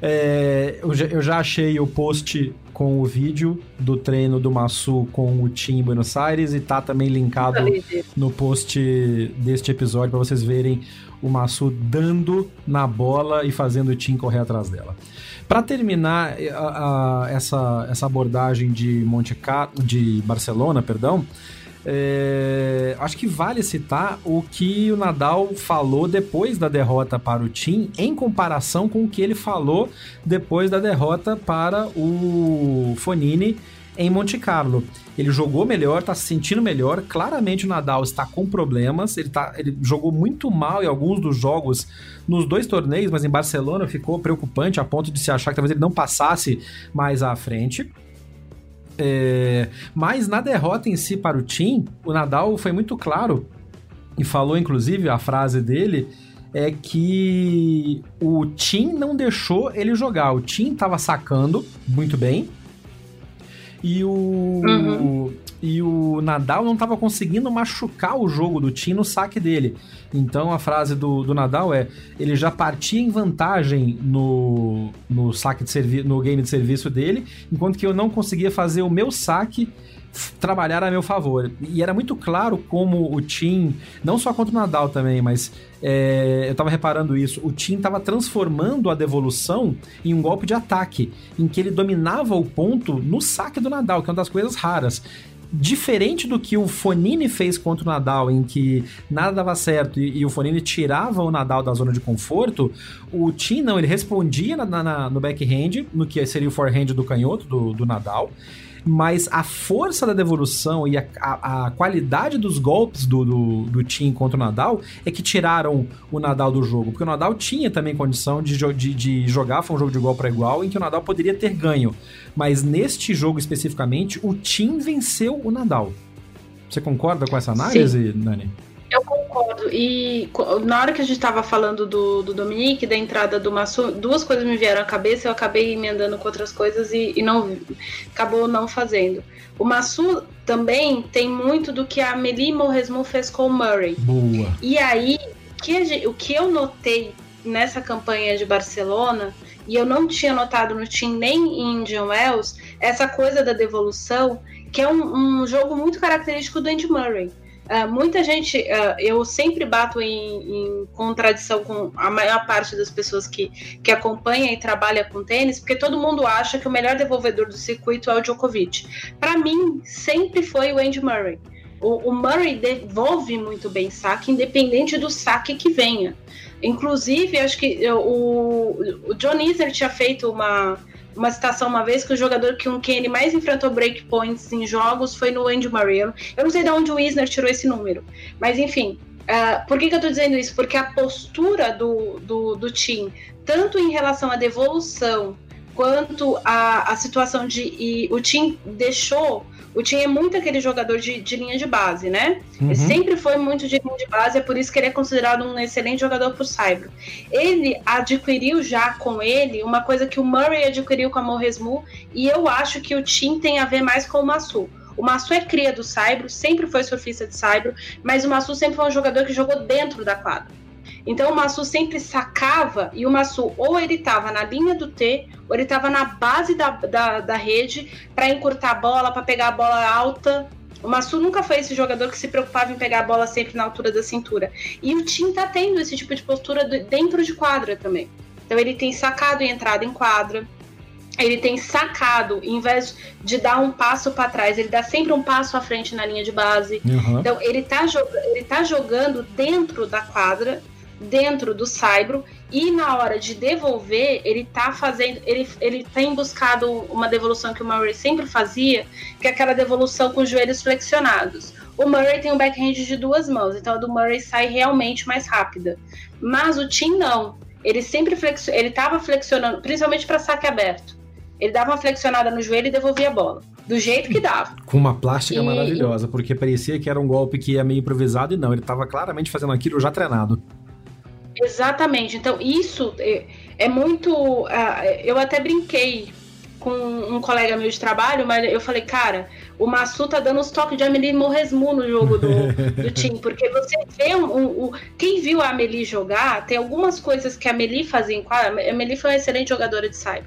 É, eu, já, eu, já, achei o post com o vídeo do treino do Massu com o Tim em Buenos Aires e tá também linkado no post deste episódio para vocês verem o Massu dando na bola e fazendo o Tim correr atrás dela. Para terminar a, a, essa, essa abordagem de Monte Carlo, de Barcelona, perdão, é, acho que vale citar o que o Nadal falou depois da derrota para o Tim, em comparação com o que ele falou depois da derrota para o Fonini em Monte Carlo. Ele jogou melhor, está se sentindo melhor. Claramente o Nadal está com problemas. Ele, tá, ele jogou muito mal em alguns dos jogos nos dois torneios, mas em Barcelona ficou preocupante a ponto de se achar que talvez ele não passasse mais à frente. É, mas na derrota em si para o Tim, o Nadal foi muito claro e falou inclusive a frase dele é que o Tim não deixou ele jogar. O Tim estava sacando muito bem e o, uhum. e o Nadal não estava conseguindo machucar o jogo do Tim no saque dele. Então a frase do, do Nadal é: ele já partia em vantagem no, no saque de serviço, no game de serviço dele, enquanto que eu não conseguia fazer o meu saque trabalhar a meu favor. E era muito claro como o Tim, não só contra o Nadal também, mas é, eu tava reparando isso, o Tim tava transformando a devolução em um golpe de ataque, em que ele dominava o ponto no saque do Nadal, que é uma das coisas raras diferente do que o Fonini fez contra o Nadal, em que nada dava certo e, e o Fonini tirava o Nadal da zona de conforto, o Tim não, ele respondia na, na, no backhand, no que seria o forehand do canhoto do, do Nadal, mas a força da devolução e a, a, a qualidade dos golpes do, do, do Tim contra o Nadal é que tiraram o Nadal do jogo. Porque o Nadal tinha também condição de, de, de jogar, foi um jogo de igual para igual, em que o Nadal poderia ter ganho. Mas neste jogo especificamente, o Tim venceu o Nadal. Você concorda com essa análise, Sim. Nani? Concordo. E na hora que a gente estava falando do, do Dominique, da entrada do Massu, duas coisas me vieram à cabeça, eu acabei emendando com outras coisas e, e não acabou não fazendo. O Massu também tem muito do que a Amelie Morresmu fez com o Murray. Boa. E aí, que, o que eu notei nessa campanha de Barcelona, e eu não tinha notado no Team nem em Indian Wells, essa coisa da devolução, que é um, um jogo muito característico do Andy Murray. Uh, muita gente, uh, eu sempre bato em, em, contradição com a maior parte das pessoas que, que acompanha e trabalha com tênis, porque todo mundo acha que o melhor devolvedor do circuito é o Djokovic. Para mim, sempre foi o Andy Murray. O, o, Murray devolve muito bem saque, independente do saque que venha. Inclusive, acho que eu, o, o John Isner tinha feito uma, uma citação uma vez que o jogador que um ele mais enfrentou breakpoints em jogos foi no Andy Murray. Eu não sei de onde o Wisner tirou esse número, mas enfim. Uh, por que, que eu tô dizendo isso? Porque a postura do, do, do Tim, tanto em relação à devolução quanto à, à situação de. E o Tim deixou o Tim é muito aquele jogador de, de linha de base, né? Uhum. Ele sempre foi muito de linha de base, é por isso que ele é considerado um excelente jogador pro Saibro. Ele adquiriu já com ele uma coisa que o Murray adquiriu com a Morresmu, e eu acho que o Tim tem a ver mais com o Massu. O Massu é cria do Saibro, sempre foi surfista de Saibro, mas o Massu sempre foi um jogador que jogou dentro da quadra. Então o Massu sempre sacava e o Massu ou ele estava na linha do T ou ele estava na base da, da, da rede para encurtar a bola, para pegar a bola alta. O Massu nunca foi esse jogador que se preocupava em pegar a bola sempre na altura da cintura. E o Tim tá tendo esse tipo de postura dentro de quadra também. Então ele tem sacado e entrado em quadra. Ele tem sacado, em vez de dar um passo para trás, ele dá sempre um passo à frente na linha de base. Uhum. Então ele tá, ele tá jogando dentro da quadra dentro do Saibro e na hora de devolver, ele tá fazendo, ele, ele tem buscado uma devolução que o Murray sempre fazia, que é aquela devolução com os joelhos flexionados. O Murray tem um backhand de duas mãos, então a do Murray sai realmente mais rápida. Mas o Tim não. Ele sempre flexi ele tava flexionando, principalmente para saque aberto. Ele dava uma flexionada no joelho e devolvia a bola. Do jeito que dava. Com uma plástica e... maravilhosa, porque parecia que era um golpe que ia meio improvisado e não, ele estava claramente fazendo aquilo já treinado. Exatamente. Então, isso é, é muito. Uh, eu até brinquei com um colega meu de trabalho, mas eu falei, cara, o Massu tá dando os toques de Amelie Morresmu no jogo do, do [LAUGHS] time, porque você vê um, um, um, Quem viu a Amelie jogar, tem algumas coisas que a Amelie fazia em quadra. A Amelie foi uma excelente jogadora de cyber.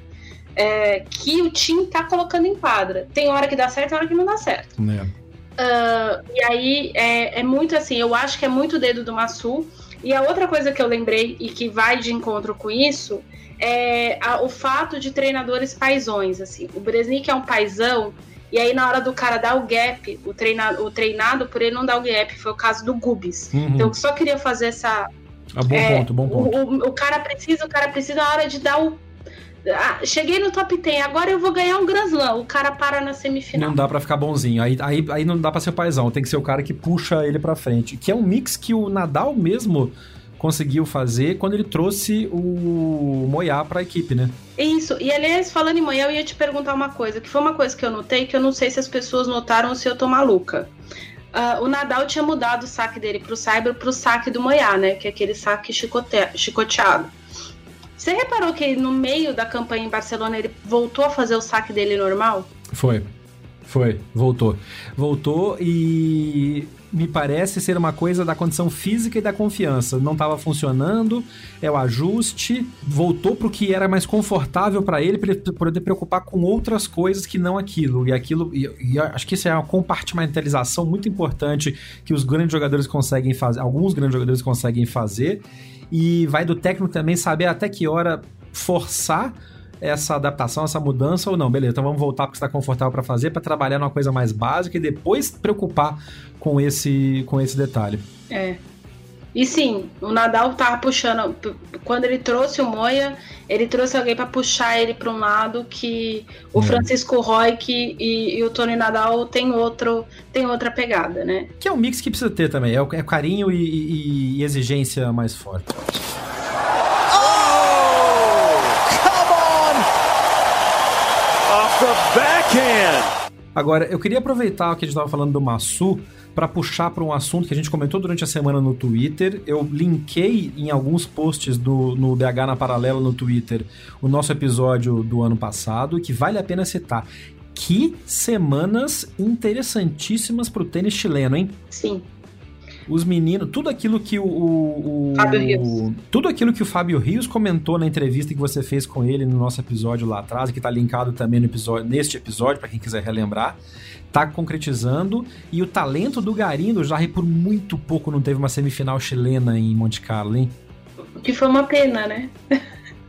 É, que o time tá colocando em quadra. Tem hora que dá certo, tem hora que não dá certo. É. Uh, e aí é, é, muito assim, eu acho que é muito dedo do Massu. E a outra coisa que eu lembrei e que vai de encontro com isso é a, o fato de treinadores paisões. Assim. O Bresnik é um paisão, e aí na hora do cara dar o gap, o, treina, o treinado por ele não dar o gap, foi o caso do Gubis. Uhum. Então eu só queria fazer essa. Ah, bom é, ponto, bom ponto. O, o, o, cara precisa, o cara precisa na hora de dar o ah, cheguei no top 10, agora eu vou ganhar um Grand Slam. O cara para na semifinal. Não dá para ficar bonzinho. Aí, aí, aí não dá para ser o paizão. Tem que ser o cara que puxa ele para frente. Que é um mix que o Nadal mesmo conseguiu fazer quando ele trouxe o Moyá para a equipe, né? Isso. E aliás, falando em Moyá, eu ia te perguntar uma coisa, que foi uma coisa que eu notei que eu não sei se as pessoas notaram ou se eu tô maluca. Uh, o Nadal tinha mudado o saque dele pro Cyber pro saque do Moyá, né? Que é aquele saque chicote... chicoteado. Você reparou que no meio da campanha em Barcelona ele voltou a fazer o saque dele normal? Foi. Foi, voltou. Voltou e me parece ser uma coisa da condição física e da confiança. Não estava funcionando, é o ajuste, voltou para o que era mais confortável para ele, para poder preocupar com outras coisas que não aquilo. E aquilo, e, e acho que isso é uma compartimentalização muito importante que os grandes jogadores conseguem fazer, alguns grandes jogadores conseguem fazer. E vai do técnico também saber até que hora forçar essa adaptação, essa mudança ou não. Beleza, então vamos voltar porque está confortável para fazer, para trabalhar numa coisa mais básica e depois preocupar com esse, com esse detalhe. É. E sim, o Nadal tava puxando. Quando ele trouxe o Moia, ele trouxe alguém para puxar ele para um lado que o é. Francisco Roy e, e, o Tony Nadal tem outro tem outra pegada, né? Que é um mix que precisa ter também. É, é carinho e, e, e exigência mais forte. Agora, eu queria aproveitar o que a gente estava falando do Massu para puxar para um assunto que a gente comentou durante a semana no Twitter. Eu linkei em alguns posts do, no BH na Paralela no Twitter o nosso episódio do ano passado, que vale a pena citar. Que semanas interessantíssimas para o tênis chileno, hein? Sim os meninos, tudo aquilo que o, o, o Fábio Rios. tudo aquilo que o Fábio Rios comentou na entrevista que você fez com ele no nosso episódio lá atrás, que tá linkado também no episódio, neste episódio para quem quiser relembrar, tá concretizando e o talento do Garim do Jarry por muito pouco não teve uma semifinal chilena em Monte Carlo, hein? Que foi uma pena, né?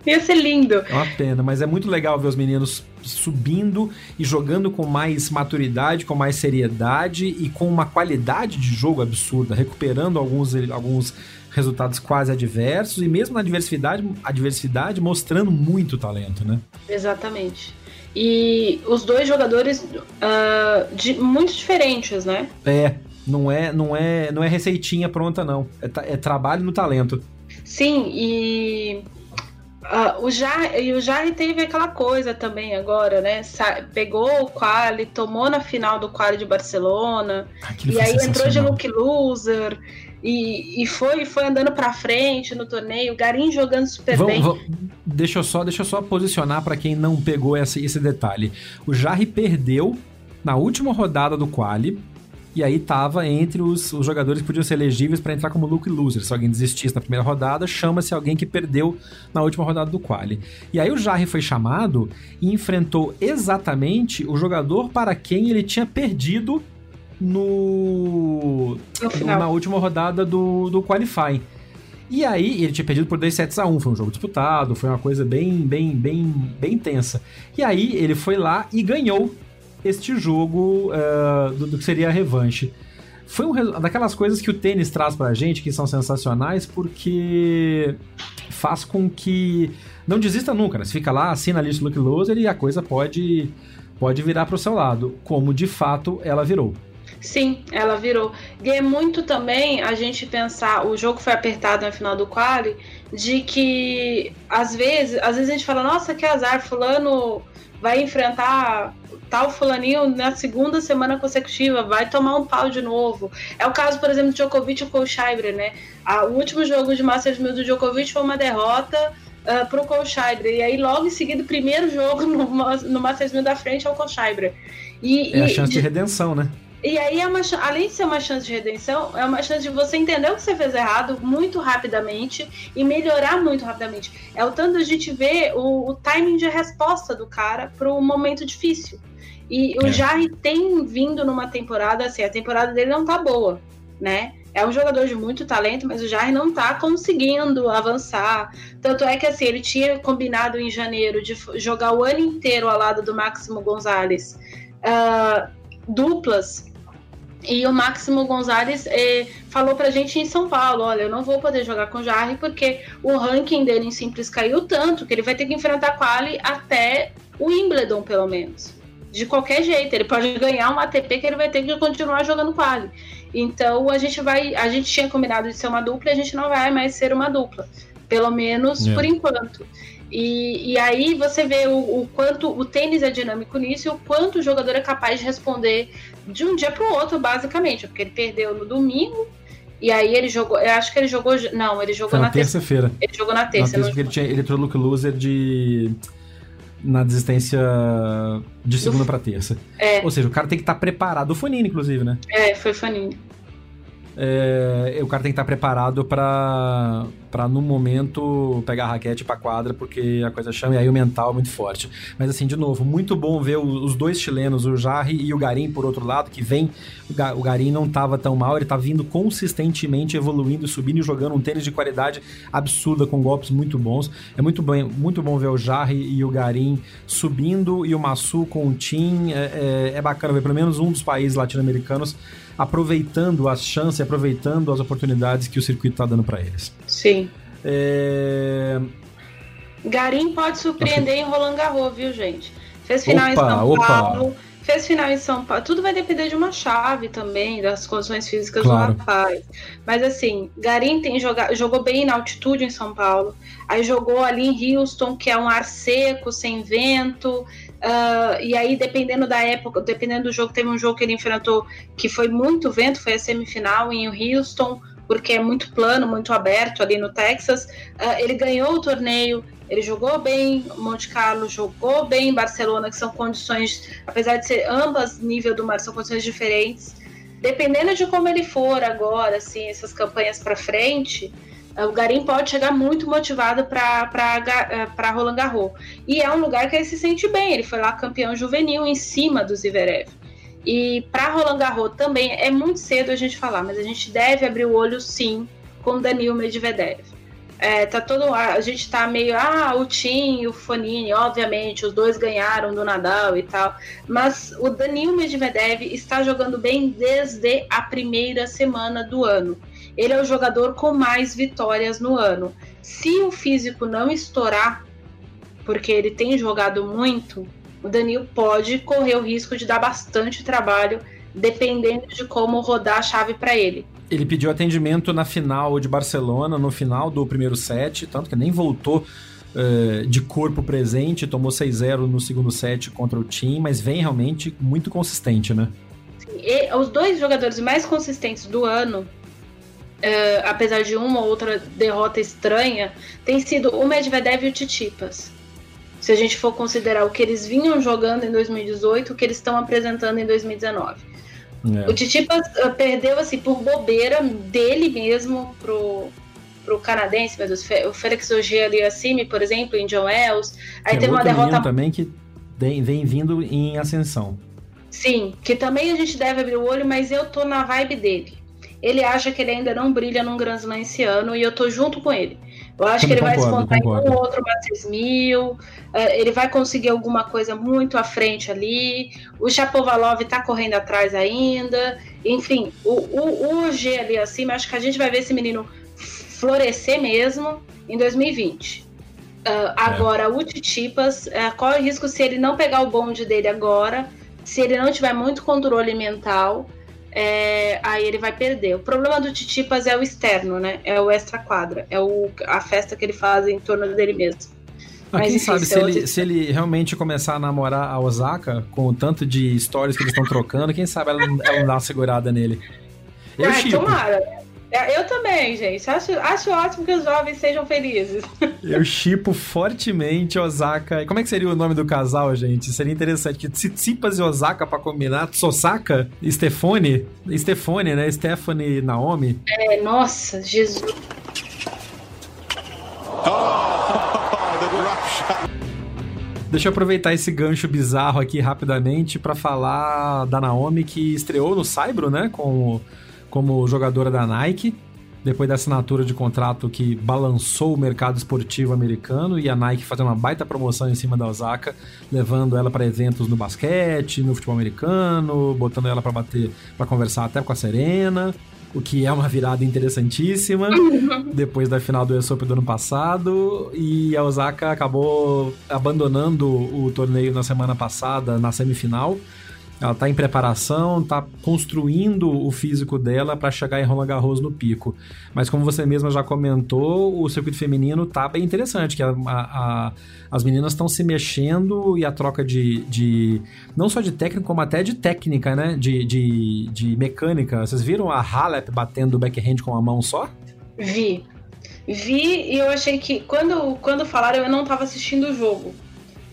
Ia ser lindo. É uma pena, mas é muito legal ver os meninos subindo e jogando com mais maturidade, com mais seriedade e com uma qualidade de jogo absurda, recuperando alguns, alguns resultados quase adversos e mesmo na adversidade, adversidade mostrando muito talento, né? Exatamente. E os dois jogadores uh, de, muito diferentes, né? É, não é, não é, não é receitinha pronta não. É, é trabalho no talento. Sim, e Uh, o Jar, e o Jarry teve aquela coisa também agora, né? Sa pegou o quali, tomou na final do quali de Barcelona, Aquilo e aí entrou de look loser, e, e foi, foi andando pra frente no torneio, o Garim jogando super vamos, bem. Vamos, deixa, eu só, deixa eu só posicionar para quem não pegou esse, esse detalhe. O Jarry perdeu na última rodada do quali, e aí tava entre os, os jogadores que podiam ser elegíveis para entrar como look loser. Se alguém desistisse na primeira rodada, chama-se alguém que perdeu na última rodada do quali. E aí o Jarre foi chamado e enfrentou exatamente o jogador para quem ele tinha perdido no, no na última rodada do, do qualifying. E aí, ele tinha perdido por 2 sets a 1, foi um jogo disputado, foi uma coisa bem, bem, bem, bem tensa. E aí, ele foi lá e ganhou este jogo uh, do, do, que seria a revanche. Foi um daquelas coisas que o tênis traz pra gente que são sensacionais porque faz com que não desista nunca, né? Você fica lá, assina a lista Lucky Loser e a coisa pode, pode virar pro seu lado, como de fato ela virou. Sim, ela virou. E é muito também a gente pensar, o jogo foi apertado no final do quali, de que às vezes, às vezes a gente fala, nossa, que azar, fulano vai enfrentar tal fulaninho na segunda semana consecutiva, vai tomar um pau de novo. É o caso, por exemplo, do Djokovic e Kohlschreiber, né? o último jogo de Masters 1000 do Djokovic foi uma derrota uh, pro Kohlschreiber. E aí, logo em seguida, o primeiro jogo no, no Masters 1000 da frente é o Kohlschreiber. E, é a chance de, de redenção, né? E aí, é uma, além de ser uma chance de redenção, é uma chance de você entender o que você fez errado muito rapidamente e melhorar muito rapidamente. É o tanto a gente vê o, o timing de resposta do cara para um momento difícil. E o é. Jarry tem vindo numa temporada assim, a temporada dele não tá boa, né? É um jogador de muito talento, mas o Jarry não tá conseguindo avançar. Tanto é que assim, ele tinha combinado em janeiro de jogar o ano inteiro ao lado do Máximo Gonzalez. Uh, duplas e o Máximo Gonzalez eh, falou pra gente em São Paulo: olha, eu não vou poder jogar com o Jarry porque o ranking dele em simples caiu tanto que ele vai ter que enfrentar quali até o Wimbledon, pelo menos de qualquer jeito. Ele pode ganhar um ATP que ele vai ter que continuar jogando quali. Então a gente vai. A gente tinha combinado de ser uma dupla e a gente não vai mais ser uma dupla. Pelo menos por enquanto. E, e aí você vê o, o, quanto o tênis é dinâmico nisso e o quanto o jogador é capaz de responder de um dia para o outro, basicamente. Porque ele perdeu no domingo, e aí ele jogou. Eu acho que ele jogou. Não, ele jogou Foi na, terça-feira. Ele jogou na terça. Na terça porque ele, tinha, ele entrou no loser de na desistência de segunda para terça. É. Ou seja, o cara tem que estar tá preparado. O Fonini, inclusive, né? É, foi Fonini é, o cara tem que estar preparado para para no momento pegar a raquete para quadra, porque a coisa chama e aí o mental é muito forte. Mas assim, de novo, muito bom ver os dois chilenos, o Jarry e o Garim por outro lado, que vem, o Garim não estava tão mal, ele tá vindo consistentemente evoluindo, subindo e jogando um tênis de qualidade absurda com golpes muito bons. É muito bom, muito bom ver o Jarry e o Garim subindo e o Massu com o Tim. É, é, é bacana ver pelo menos um dos países latino-americanos aproveitando as chances, aproveitando as oportunidades que o circuito está dando para eles. Sim. É... Garim pode surpreender em Roland Garros, viu, gente? Fez final opa, em São opa. Paulo, fez final em São Paulo. Tudo vai depender de uma chave também, das condições físicas claro. do rapaz. Mas assim, Garim tem joga... jogou bem na altitude em São Paulo. Aí jogou ali em Houston, que é um ar seco, sem vento. Uh, e aí, dependendo da época, dependendo do jogo, teve um jogo que ele enfrentou que foi muito vento, foi a semifinal em Houston, porque é muito plano, muito aberto ali no Texas. Uh, ele ganhou o torneio, ele jogou bem Monte Carlo, jogou bem Barcelona, que são condições, apesar de ser ambas nível do mar, são condições diferentes. Dependendo de como ele for agora, assim, essas campanhas para frente, o Garim pode chegar muito motivado para Roland Garros. E é um lugar que ele se sente bem. Ele foi lá campeão juvenil em cima do Zverev. E para Roland Garros também é muito cedo a gente falar, mas a gente deve abrir o olho sim com Danil Medvedev. É, tá todo a gente tá meio ah o Tim e o Fonini obviamente os dois ganharam do Nadal e tal mas o Danil Medvedev está jogando bem desde a primeira semana do ano ele é o jogador com mais vitórias no ano. Se o físico não estourar, porque ele tem jogado muito, o Danilo pode correr o risco de dar bastante trabalho, dependendo de como rodar a chave para ele. Ele pediu atendimento na final de Barcelona, no final do primeiro set, tanto que nem voltou uh, de corpo presente, tomou 6-0 no segundo set contra o Tim, mas vem realmente muito consistente, né? E os dois jogadores mais consistentes do ano uh, apesar de uma ou outra derrota estranha, tem sido o Medvedev e o Titipas. Se a gente for considerar o que eles vinham jogando em 2018, o que eles estão apresentando em 2019. É. O Titipas uh, perdeu assim por bobeira dele mesmo pro, pro canadense, mas o Félix Auger-Aliassime, por exemplo, em John Wells. Aí que é teve é uma derrota também que vem vindo em ascensão. Sim, que também a gente deve abrir o olho, mas eu tô na vibe dele. Ele acha que ele ainda não brilha num Grand Slam esse ano e eu tô junto com ele. Eu acho que ele concordo, vai descontar em um outro Masters 1000, uh, ele vai conseguir alguma coisa muito à frente ali. O Chapovalov tá correndo atrás ainda. Enfim, o, o, o G ali acima, acho que a gente vai ver esse menino florescer mesmo em 2020. Uh, é. Agora, o Titipas, uh, qual é o risco se ele não pegar o bonde dele agora, se ele não tiver muito controle mental, é, aí ele vai perder. O problema do Titipas é o externo, né? É o extra quadra, é o, a festa que ele faz em torno dele mesmo. Ah, quem sabe se, é ele, se ele realmente começar a namorar a Osaka, com o tanto de histórias que eles estão trocando, quem sabe ela não, ela não dá uma segurada nele. Eu ah, tomara. É, eu também, gente. Acho, acho ótimo que os jovens sejam felizes. [LAUGHS] Eu chipo fortemente Osaka. Como é que seria o nome do casal, gente? Seria interessante. Que Tsitsipas e Osaka pra combinar. Sosaka? Stefone? Stefone, né? Stephanie Naomi. É, nossa, Jesus. Deixa eu aproveitar esse gancho bizarro aqui rapidamente para falar da Naomi que estreou no Saibro, né? Com como jogadora da Nike, depois da assinatura de contrato que balançou o mercado esportivo americano e a Nike fazendo uma baita promoção em cima da Osaka, levando ela para eventos no basquete, no futebol americano, botando ela para bater, para conversar até com a Serena, o que é uma virada interessantíssima [LAUGHS] depois da final do US Open do ano passado e a Osaka acabou abandonando o torneio na semana passada na semifinal ela está em preparação, está construindo o físico dela para chegar em Roland Garros no pico. Mas como você mesma já comentou, o circuito feminino está bem interessante, que a, a, as meninas estão se mexendo e a troca de, de, não só de técnico, como até de técnica, né? De, de, de mecânica. Vocês viram a Halep batendo o backhand com a mão só? Vi. Vi e eu achei que quando, quando falaram eu não estava assistindo o jogo.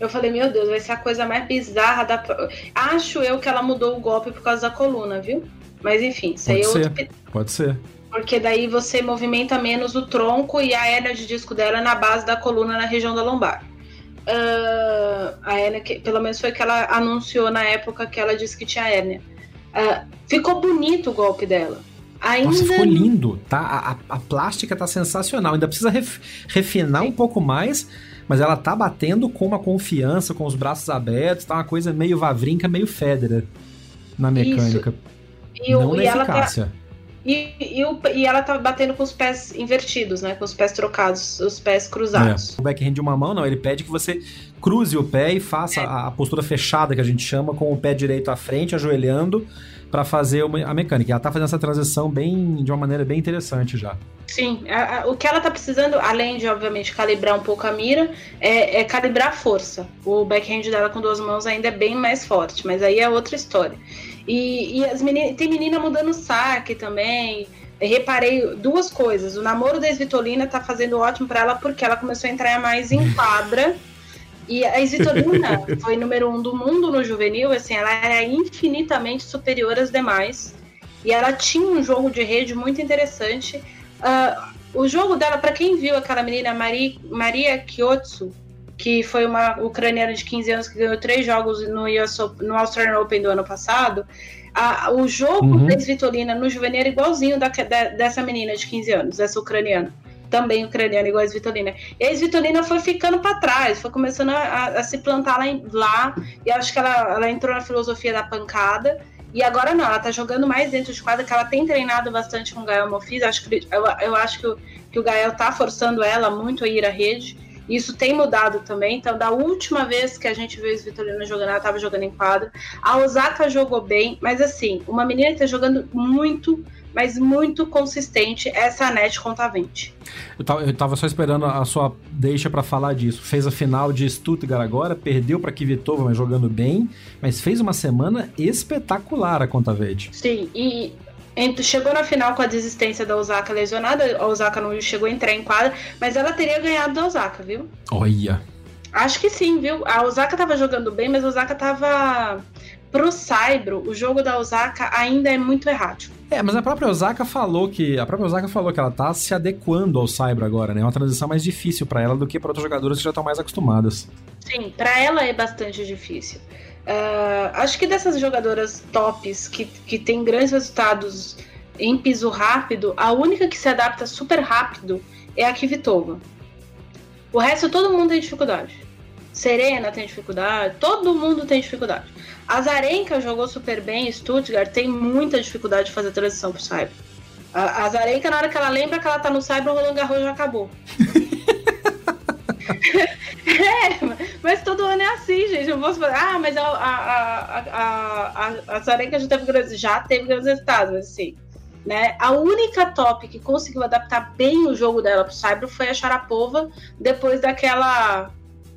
Eu falei, meu Deus, vai ser a coisa mais bizarra da. Acho eu que ela mudou o golpe por causa da coluna, viu? Mas enfim, isso Pode aí é ser. outro. Pode ser. Porque daí você movimenta menos o tronco e a hérnia de disco dela é na base da coluna, na região da lombar. Ah, a hérnia, que, pelo menos foi que ela anunciou na época que ela disse que tinha hérnia. Ah, ficou bonito o golpe dela. Ainda Nossa, ficou lindo, tá? A, a- a plástica tá sensacional. Ainda precisa ref- refinar um pouco mais, mas ela tá batendo com uma confiança, com os braços abertos, tá uma coisa meio Vavrinca, meio Federer na mecânica. e, o- não na e ela tá, eficácia. e, e, o- e ela tá batendo com os pés invertidos, né? Com os pés trocados, os pés cruzados. É. O backhand de uma mão, não, ele pede que você cruze o pé e faça É. a, a postura fechada que a gente chama, com o pé direito à frente, ajoelhando, pra fazer uma- a mecânica. E ela tá fazendo essa transição bem de uma maneira bem interessante já. Sim, a- a- o que ela tá precisando, além de, obviamente, calibrar um pouco a mira, é, é calibrar a força. O backhand dela com duas mãos ainda é bem mais forte, mas aí é outra história. E, e as meninas, tem menina mudando o saque também. Eu reparei duas coisas. O namoro da Svitolina tá fazendo ótimo pra ela porque ela começou a entrar mais em quadra. [LAUGHS] E a Svitolina foi número um do mundo no juvenil, assim, ela era infinitamente superior às demais. E ela tinha um jogo de rede muito interessante. Ah, o jogo dela, para quem viu aquela menina Mari, Maria Kyotsu, que foi uma ucraniana de 15 anos que ganhou três jogos no, US, no Australian Open do ano passado, a- o jogo Uhum. da Svitolina no juvenil era igualzinho da, da- dessa menina de 15 anos, dessa ucraniana. Também ucraniana, igual a Svitolina. E a Svitolina foi ficando para trás, foi começando a, a- se plantar lá, lá, e acho que ela, ela entrou na filosofia da pancada. E agora não, ela tá jogando mais dentro de quadra, que ela tem treinado bastante com o Gael Monfils. Acho que, eu, eu acho que o, que o Gael tá forçando ela muito a ir à rede. Isso tem mudado também. Então, da última vez que a gente viu a Vitorina jogando, ela tava jogando em quadra. A Osaka jogou bem, mas assim, uma menina que tá jogando muito, mas muito consistente, essa Anete Contavente. Eu tava, eu tava só esperando a sua deixa pra falar disso. Fez a final de Stuttgart agora, perdeu pra Kvitova, mas jogando bem, mas fez uma semana espetacular a Contaveit. Sim, e chegou na final com a desistência da Osaka lesionada. A Osaka não chegou a entrar em quadra, mas ela teria ganhado da Osaka, viu? Olha. Acho que sim, viu? A Osaka tava jogando bem, mas a Osaka tava. Pro Saibro, o jogo da Osaka ainda é muito errático. É, mas a própria Osaka falou que a própria Osaka falou que ela tá se adequando ao Saibro agora, né? É uma transição mais difícil pra ela do que para outras jogadoras que já estão mais acostumadas. Sim, pra ela é bastante difícil. Ah, acho que dessas jogadoras tops que, que tem grandes resultados em piso rápido, a única que se adapta super rápido é a Kvitova. O resto todo mundo tem dificuldade. Serena tem dificuldade, todo mundo tem dificuldade. A Zarenka jogou super bem, Stuttgart tem muita dificuldade de fazer transição pro Cyber. A, a Zarenka, na hora que ela lembra que ela tá no Cyber, o Roland Garros já acabou. [LAUGHS] [LAUGHS] é, mas todo ano é assim, gente. Eu posso falar, ah, mas a, a, a, a, a, a Zarenka já teve grandes, já teve grandes resultados, mas assim. Né? A única top que conseguiu adaptar bem o jogo dela pro Cyber foi a Sharapova, depois daquela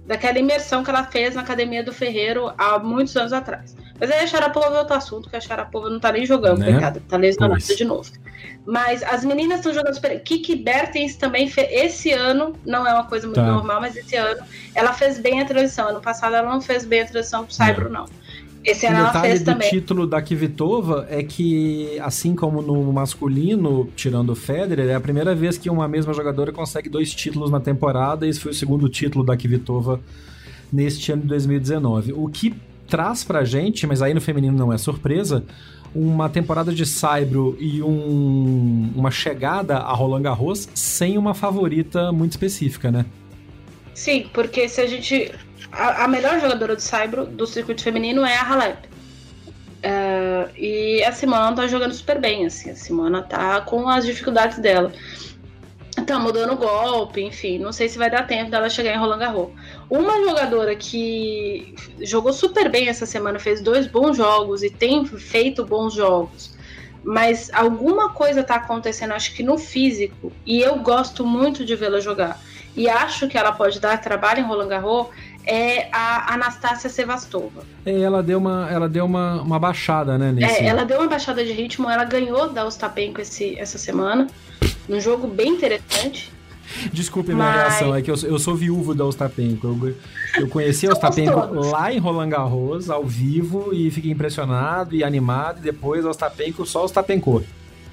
daquela imersão que ela fez na academia do Ferreiro há muitos anos atrás. Mas aí a Sharapova é outro assunto, que a Sharapova não tá nem jogando, Né? coitada, tá lesionada de novo. Mas as meninas estão jogando super. Kiki Bertens também fez. Esse ano, não é uma coisa muito Tá. normal, mas esse ano ela fez bem a transição. Ano passado ela não fez bem a transição pro Saibro, não. Esse O ano ela detalhe fez do também. título da Kvitova é que, assim como no masculino, tirando o Federer, é a primeira vez que uma mesma jogadora consegue dois títulos na temporada, e esse foi o segundo título da Kvitova neste ano de 2019. O que traz pra gente, mas aí no feminino não é surpresa, uma temporada de Saibro e um- uma chegada a Roland Garros sem uma favorita muito específica, né? Sim, porque se a gente. A, a melhor jogadora do Saibro do circuito feminino é a Halep. É, e a Simona tá jogando super bem, assim. A Simona tá com as dificuldades dela. Tá mudando o golpe, enfim. Não sei se vai dar tempo dela chegar em Roland Garros. Uma jogadora que jogou super bem essa semana, fez dois bons jogos e tem feito bons jogos. Mas alguma coisa tá acontecendo, acho que no físico, e eu gosto muito de vê-la jogar. E acho que ela pode dar trabalho em Roland Garros é a Anastácia Sevastova. E ela deu uma, ela deu uma, uma baixada, né? Nesse... É, ela deu uma baixada de ritmo, ela ganhou da Ostapenko esse, essa semana, num jogo bem interessante. Desculpe a minha reação, é que eu, eu sou viúvo da Ostapenko. Eu, eu conheci a Ostapenko lá em Roland Garros, ao vivo, e fiquei impressionado e animado, e depois a Ostapenko só Ostapenko.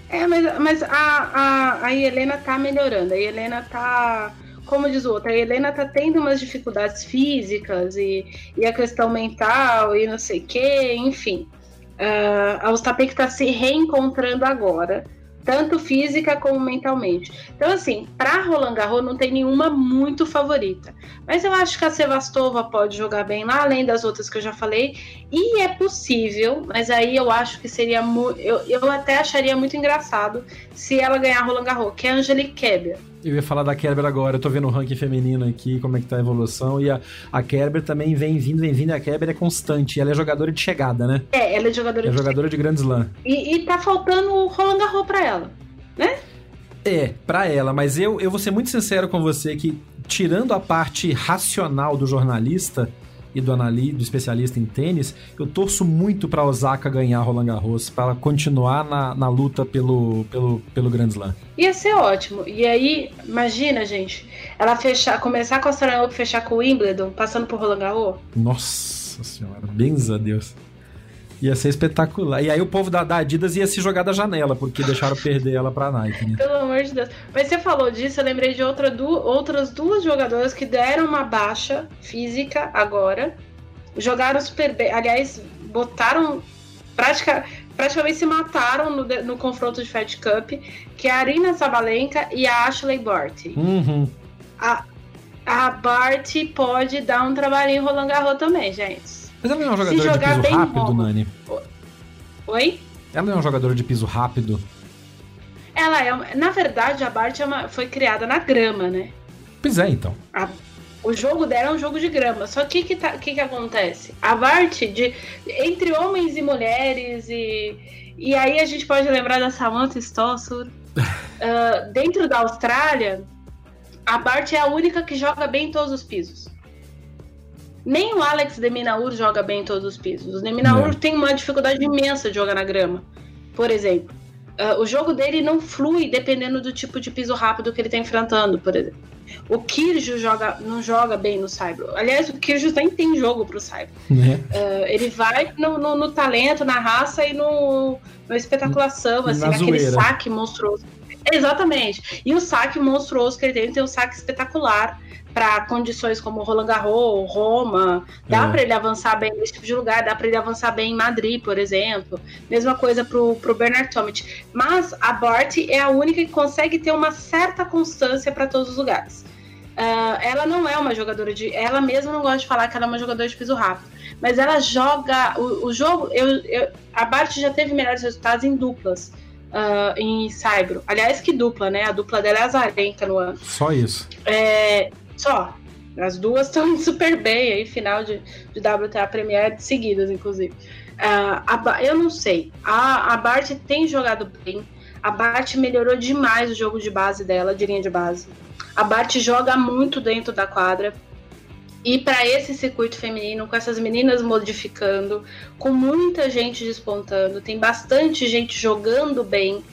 É, mas, mas a, a, a Helena tá melhorando, a Helena tá como diz o outro, a Helena tá tendo umas dificuldades físicas e, e a questão mental e não sei o que, enfim. Uh, a Ostapenko tá se reencontrando agora tanto física como mentalmente. Então, assim, para Roland Garros não tem nenhuma muito favorita. Mas eu acho que a Sevastova pode jogar bem lá, além das outras que eu já falei. E é possível, mas aí eu acho que seria. Eu, eu até acharia muito engraçado se ela ganhar Roland Garros, que é a Angelique Kerber. Eu ia falar da Kerber agora, eu tô vendo o ranking feminino aqui, como é que tá a evolução, e a, a Kerber também vem vindo, vem vindo, e a Kerber é constante, ela é jogadora de chegada, né? É, ela é jogadora é de jogadora de Grand Slam. E, e tá faltando o Roland Garros pra ela, né? É, pra ela, mas eu, eu vou ser muito sincero com você que, tirando a parte racional do jornalista, e do, anali, do especialista em tênis, eu torço muito para Osaka ganhar Roland Garros, para continuar na, na luta pelo, pelo, pelo Grand Slam. Ia ser ótimo. E aí, imagina, gente, ela fechar, começar com a Australian Open, fechar com o Wimbledon, passando por Roland Garros. Nossa senhora, bens a Deus. Ia ser espetacular. E aí o povo da, da, Adidas ia se jogar da janela, porque deixaram perder ela pra Nike, né? Pelo amor de Deus. Mas você falou disso, eu lembrei de outra, du outras duas jogadoras que deram uma baixa física agora. Jogaram super bem. Aliás, botaram. Pratica, praticamente se mataram no, no confronto de Fed Cup, que é a Arina Sabalenka e a Ashley Barty. Uhum. A, a Barty pode dar um trabalhinho em Roland Garros também, gente. Mas ela é uma jogadora de piso rápido, Nani? Oi? Ela é uma jogadora de piso rápido? Ela é. Na verdade, a Bart é uma, foi criada na grama, né? Pois é, então. A, o jogo dela é um jogo de grama. Só que o que, tá, que, que acontece? A Bart, de, entre homens e mulheres, e, e aí a gente pode lembrar da Samantha Stossur. [LAUGHS] uh, dentro da Austrália, a Bart é a única que joga bem em todos os pisos. Nem o Alex Deminaur joga bem em todos os pisos. O Deminaur tem uma dificuldade imensa de jogar na grama, por exemplo. Uh, o jogo dele não flui dependendo do tipo de piso rápido que ele está enfrentando, por exemplo. O Kirjo joga, não joga bem no Cyber. Aliás, o Kirjo nem tem jogo pro Cyber. Uh, ele vai no, no, no, talento, na raça e no, no espetaculação, assim, naquele saque monstruoso. Exatamente. E o saque monstruoso que ele tem, ele tem um saque espetacular para condições como Roland Garros, Roma, dá é. para ele avançar bem nesse tipo de lugar, dá para ele avançar bem em Madrid, por exemplo. Mesma coisa pro, pro Bernard Tomic. Mas a Bart é a única que consegue ter uma certa constância para todos os lugares. Uh, ela não é uma jogadora de. Ela mesma não gosta de falar que ela é uma jogadora de piso rápido. Mas ela joga. O, o jogo. Eu, eu, a Bart já teve melhores resultados em duplas. Uh, em Saibro. Aliás, que dupla, né? A dupla dela é a Zarenka no ano. Só isso. É, só. As duas estão [LAUGHS] super bem aí, final de, de WTA Premier seguidas, inclusive. Uh, a, eu não sei. A, a Bart tem jogado bem. A Bart melhorou demais o jogo de base dela, de linha de base. A Bart joga muito dentro da quadra. E para esse circuito feminino, com essas meninas modificando, com muita gente despontando, tem bastante gente jogando bem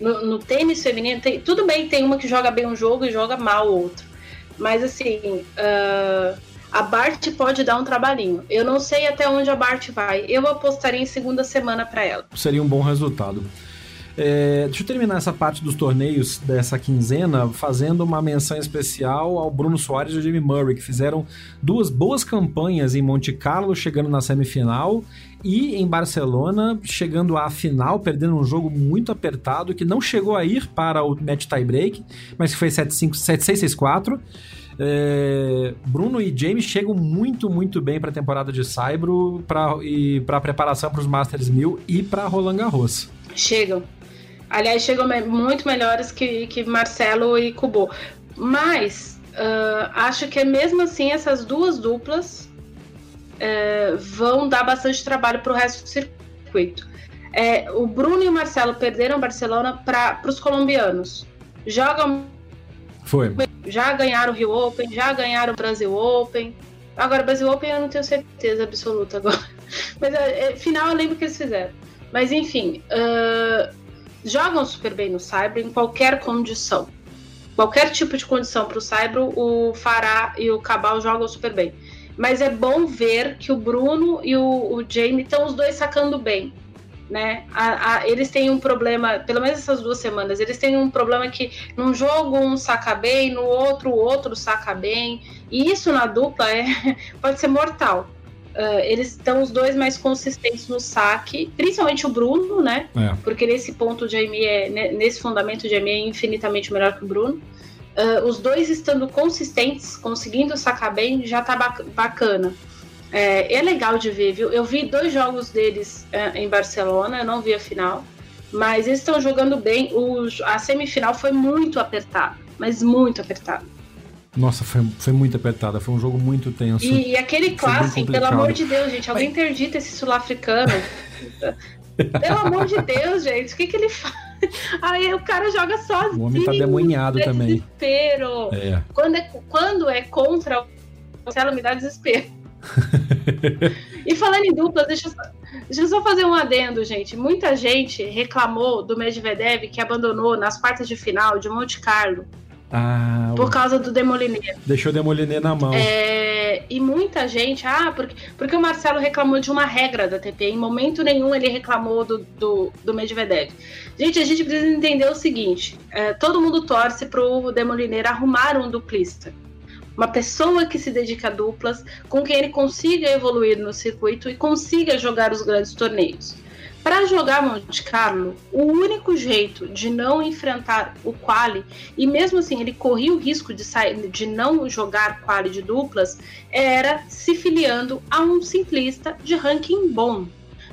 no, no tênis feminino. Tem, tudo bem, tem uma que joga bem um jogo e joga mal outro. Mas assim, uh, a Bart pode dar um trabalhinho. Eu não sei até onde a Bart vai. Eu apostaria em segunda semana para ela. Seria um bom resultado. É, deixa eu terminar essa parte dos torneios dessa quinzena fazendo uma menção especial ao Bruno Soares e ao Jamie Murray, que fizeram duas boas campanhas em Monte Carlo, chegando na semifinal, e em Barcelona, chegando à final, perdendo um jogo muito apertado, que não chegou a ir para o match tie-break, mas que foi 7-6-6-4. É, Bruno e James chegam muito, muito bem para a temporada de Saibro pra, e para a preparação para os Masters 1000 e para Roland Garros. Chegam. Aliás, chegam muito melhores que, que Marcelo e Kubo. Mas uh, acho que mesmo assim essas duas duplas uh, vão dar bastante trabalho para o resto do circuito. É, o Bruno e o Marcelo perderam Barcelona para os colombianos. Jogam. Foi. Já ganharam o Rio Open, já ganharam o Brasil Open. Agora, Brasil Open eu não tenho certeza absoluta agora. [LAUGHS] Mas é, é, final eu lembro que eles fizeram. Mas enfim, uh, jogam super bem no Cyber em qualquer condição. qualquer tipo de condição para o Saibro, o Fará e o Cabal jogam super bem. Mas é bom ver que o Bruno e o, o Jamie estão os dois sacando bem. Né? A, a, eles têm um problema, pelo menos essas duas semanas, eles têm um problema que num jogo um saca bem, no outro o outro saca bem. E isso na dupla é, [LAUGHS] pode ser mortal. Uh, eles estão os dois mais consistentes no saque, principalmente o Bruno, né? É. Porque nesse ponto o Jamie é, nesse fundamento o Jamie é infinitamente melhor que o Bruno. Uh, os dois estando consistentes, conseguindo sacar bem, já tá bacana. É, é legal de ver, viu? Eu vi dois jogos deles uh, em Barcelona, eu não vi a final, mas eles estão jogando bem. O, a semifinal foi muito apertada, mas muito apertada. Nossa, foi, foi muito apertada, foi um jogo muito tenso. E, e aquele clássico, pelo amor de Deus, gente, alguém Mas... interdita esse sul-africano. [LAUGHS] pelo amor de Deus, gente, o que, que ele faz? Aí o cara joga sozinho. O homem tá demonhado também. Desespero. É. Quando, é, quando é contra o Marcelo, me dá desespero. [LAUGHS] e falando em duplas, deixa eu, só, deixa eu só fazer um adendo, gente. Muita gente reclamou do Medvedev que abandonou nas quartas de final de Monte Carlo ah, por causa do Demoliner. Deixou o Demoliner na mão. É, e muita gente, ah, porque, porque o Marcelo reclamou de uma regra da TP. Em momento nenhum ele reclamou do, do, do Medvedev. Gente, a gente precisa entender o seguinte: é, todo mundo torce pro Demoliner arrumar um duplista. Uma pessoa que se dedica a duplas, com quem ele consiga evoluir no circuito e consiga jogar os grandes torneios. Para jogar Monte Carlo, o único jeito de não enfrentar o quali, e mesmo assim ele corria o risco de, sair, de não jogar quali de duplas, era se filiando a um simplista de ranking bom.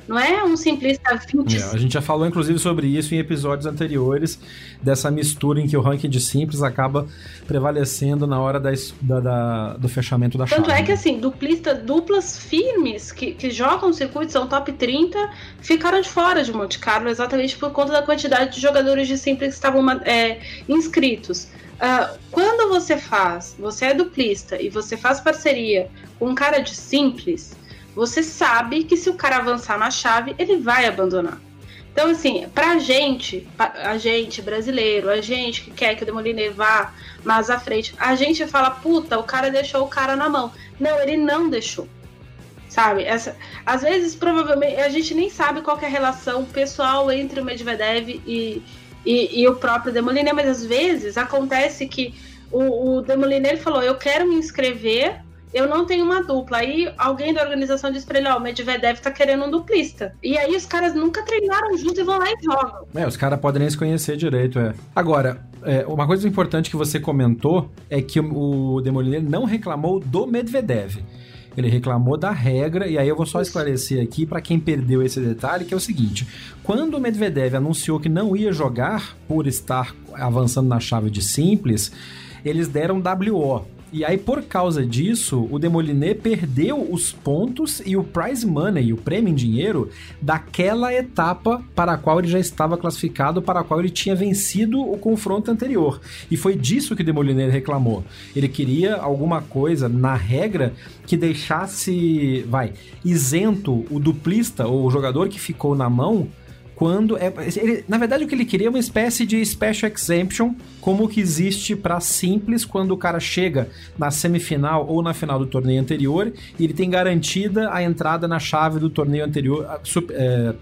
Não é um simplista 20. É, a gente já falou, inclusive, sobre isso em episódios anteriores, dessa mistura em que o ranking de simples acaba prevalecendo na hora da, da, da do fechamento da Tanto chave. Tanto é que, assim, duplista, duplas firmes que, que jogam circuito, são top 30, ficaram de fora de Monte Carlo exatamente por conta da quantidade de jogadores de simples que estavam é, inscritos. Uh, quando você faz, você é duplista e você faz parceria com um cara de simples, você sabe que se o cara avançar na chave, ele vai abandonar. Então, assim, pra gente, a gente brasileiro, a gente que quer que o Demoliner vá mais à frente, a gente fala, puta, o cara deixou o cara na mão. Não, ele não deixou. Sabe? Essa, às vezes, provavelmente, a gente nem sabe qual é a relação pessoal entre o Medvedev e, e, e o próprio Demoliner, mas às vezes acontece que o, o Demoliner falou: Eu quero me inscrever eu não tenho uma dupla. Aí alguém da organização diz pra ele, ó, oh, o Medvedev tá querendo um duplista. E aí os caras nunca treinaram junto e vão lá e jogam. É, os caras podem nem se conhecer direito, é. Agora, é, uma coisa importante que você comentou é que o Demoliner não reclamou do Medvedev. Ele reclamou da regra, e aí eu vou só esclarecer aqui para quem perdeu esse detalhe, que é o seguinte: quando o Medvedev anunciou que não ia jogar por estar avançando na chave de simples, eles deram WO, e aí, por causa disso, o Demoliné perdeu os pontos e o prize money, o prêmio em dinheiro, daquela etapa para a qual ele já estava classificado, para a qual ele tinha vencido o confronto anterior. E foi disso que o Demoliné reclamou. Ele queria alguma coisa na regra que deixasse, vai, isento o duplista ou o jogador que ficou na mão quando é, ele, na verdade o que ele queria é uma espécie de special exemption, como que existe para simples quando o cara chega na semifinal ou na final do torneio anterior e ele tem garantida a entrada na chave do torneio anterior, é,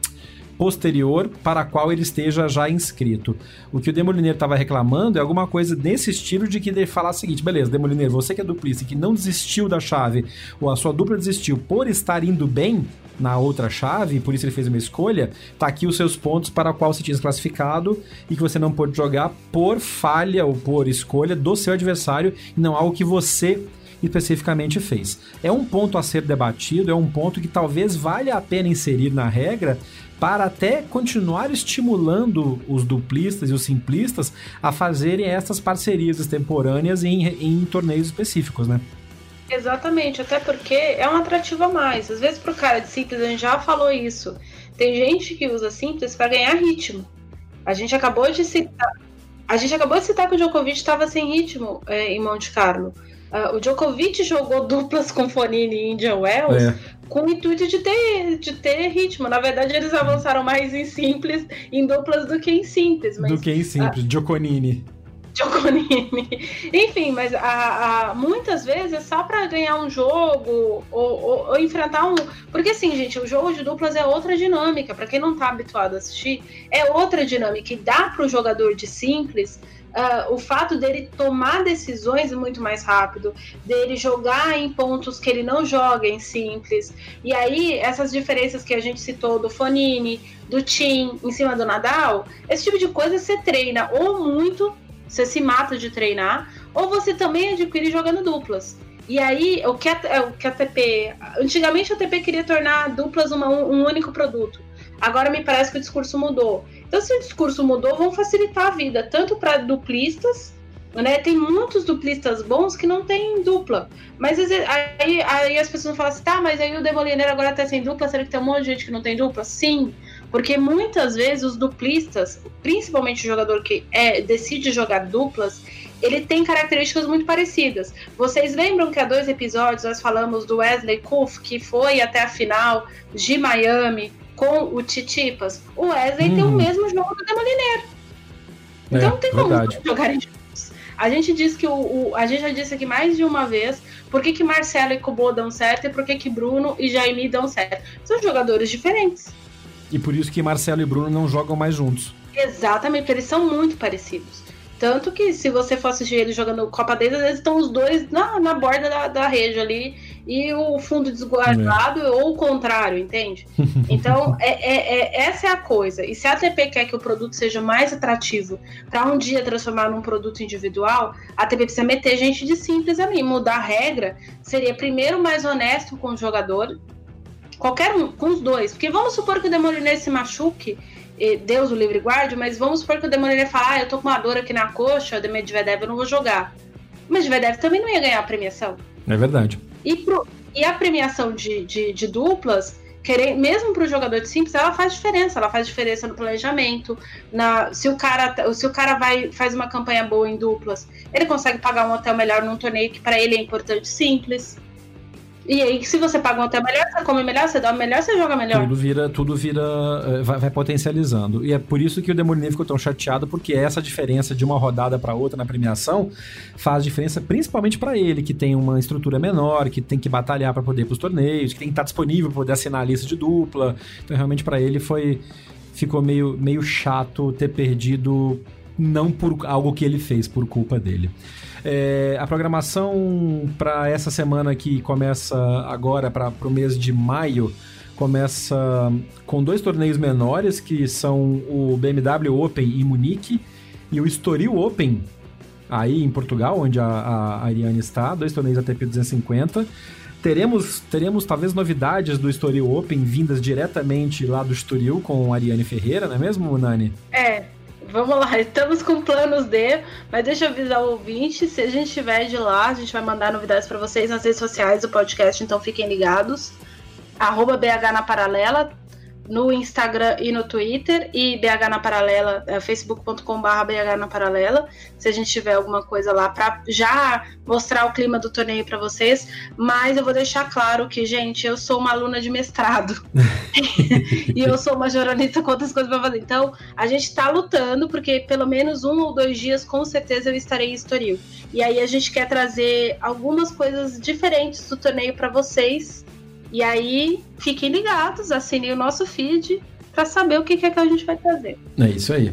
posterior para a qual ele esteja já inscrito. O que o Demoliner estava reclamando é alguma coisa nesse estilo de que ele falar o seguinte: beleza, Demoliner, você que é duplista e que não desistiu da chave, ou a sua dupla desistiu por estar indo bem, na outra chave, por isso ele fez uma escolha, tá aqui os seus pontos para o qual você tinha classificado e que você não pôde jogar por falha ou por escolha do seu adversário e não algo que você especificamente fez. É um ponto a ser debatido, é um ponto que talvez valha a pena inserir na regra para até continuar estimulando os duplistas e os simplistas a fazerem essas parcerias extemporâneas em, em torneios específicos, né? Exatamente, até porque é um atrativo a mais. Às vezes, pro cara de simples, a gente já falou isso. Tem gente que usa simples para ganhar ritmo. A gente acabou de citar. A gente acabou de citar que o Djokovic estava sem ritmo é, em Monte Carlo. Uh, o Djokovic jogou duplas com Fonini e Indian Wells é. com o intuito de ter, de ter ritmo. Na verdade, eles avançaram mais em simples, em duplas, do que em simples. Mas, do que em simples, uh, Choconini. Enfim, mas a, a, muitas vezes só para ganhar um jogo ou, ou, ou, enfrentar um. Porque assim, gente, o jogo de duplas é outra dinâmica. Para quem não tá habituado a assistir, é outra dinâmica. E dá para o jogador de simples. Uh, o fato dele tomar decisões muito mais rápido, dele jogar em pontos que ele não joga em simples. E aí, essas diferenças que a gente citou do Fonini, do Tim em cima do Nadal, esse tipo de coisa você treina ou muito você se mata de treinar, ou você também adquire jogando duplas. E aí, o que a, é, o que a TP. Antigamente a TP queria tornar duplas uma, um único produto. Agora me parece que o discurso mudou. Então, se o discurso mudou, vão facilitar a vida, tanto para duplistas, né? Tem muitos duplistas bons que não tem dupla. Mas aí, aí as pessoas vão falar assim, tá, mas aí o Demoliner agora tá sem dupla, será que tem um monte de gente que não tem dupla? Sim. Porque muitas vezes os duplistas, principalmente o jogador que é, decide jogar duplas, ele tem características muito parecidas. Vocês lembram que há dois episódios nós falamos do Wesley Kuff, que foi até a final de Miami com o Titipas? O Wesley hum. tem o uhum. mesmo jogo do Demoliner. Então é, não tem como verdade. jogarem juntos. A gente diz que o, o, a gente já disse aqui mais de uma vez por que, que Marcelo e Kubo dão certo e por que, que Bruno e Jaime dão certo. São jogadores diferentes. E por isso que Marcelo e Bruno não jogam mais juntos. Exatamente, porque eles são muito parecidos. Tanto que se você for assistir eles jogando Copa deles, eles estão os dois na, na borda da, da rede ali e o fundo desguardado é. ou o contrário, entende? [LAUGHS] Então, é, é, é, essa é a coisa. E se a ATP quer que o produto seja mais atrativo para um dia transformar num produto individual, a ATP precisa meter gente de simples ali. Mudar a regra seria primeiro mais honesto com o jogador, Qualquer um, com os dois. Porque vamos supor que o Demoliner se machuque, Deus o livre guarde, mas vamos supor que o Demoliner fale, ah, eu tô com uma dor aqui na coxa, o Medvedev eu não vou jogar. Mas Medvedev também não ia ganhar a premiação. É verdade. E, pro, e a premiação de, de, de duplas, querer, mesmo para o jogador de simples, ela faz diferença. Ela faz diferença no planejamento. Na, se o cara, se o cara vai, faz uma campanha boa em duplas, ele consegue pagar um hotel melhor num torneio que para ele é importante simples. E aí, se você paga um hotel melhor, você come melhor, você dorme melhor, você joga melhor. Tudo vira, tudo vira, eh, vai, vai potencializando. E é por isso que o Demoliner ficou tão chateado, porque essa diferença de uma rodada para outra na premiação faz diferença principalmente para ele, que tem uma estrutura menor, que tem que batalhar para poder ir pros torneios, que tem que estar disponível para poder assinar a lista de dupla. Então, realmente, para ele foi ficou meio, meio chato ter perdido não por algo que ele fez, por culpa dele. É, a programação para essa semana que começa agora, para o mês de maio, começa com dois torneios menores, que são o BMW Open em Munique e o Estoril Open, aí em Portugal, onde a, a Ariane está, dois torneios ATP 250. Teremos, teremos talvez novidades do Estoril Open vindas diretamente lá do Estoril com a Ariane Ferreira, não é mesmo, Nani? É, vamos lá, estamos com planos de, mas deixa eu avisar o ouvinte, se a gente estiver de lá, a gente vai mandar novidades para vocês nas redes sociais do podcast, então fiquem ligados. Arroba BH na Paralela, no Instagram e no Twitter e BH na Paralela, é, facebook.com.br BH na Paralela, se a gente tiver alguma coisa lá para já mostrar o clima do torneio para vocês. Mas eu vou deixar claro que, gente, eu sou uma aluna de mestrado [LAUGHS] [LAUGHS] e eu sou uma jornalista com outras coisas para fazer. Então, a gente está lutando porque pelo menos um ou dois dias, com certeza, eu estarei em Estoril. E aí a gente quer trazer algumas coisas diferentes do torneio para vocês e aí, fiquem ligados, assinem o nosso feed para saber o que, é que a gente vai trazer. É isso aí.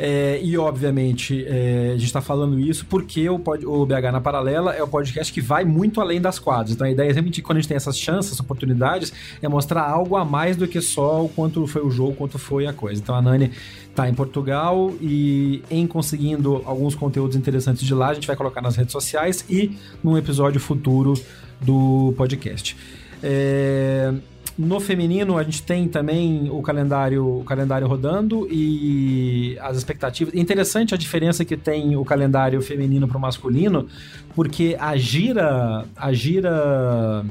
É, e, obviamente, é, a gente está falando isso porque o, o, BH na Paralela é o podcast que vai muito além das quadras. Então, a ideia é realmente, quando a gente tem essas chances, oportunidades, é mostrar algo a mais do que só o quanto foi o jogo, quanto foi a coisa. Então, a Nani está em Portugal e, em conseguindo alguns conteúdos interessantes de lá, a gente vai colocar nas redes sociais e num episódio futuro do podcast. É, no feminino a gente tem também o calendário, o calendário rodando e as expectativas. Interessante a diferença que tem o calendário feminino para o masculino, porque a gira, a gira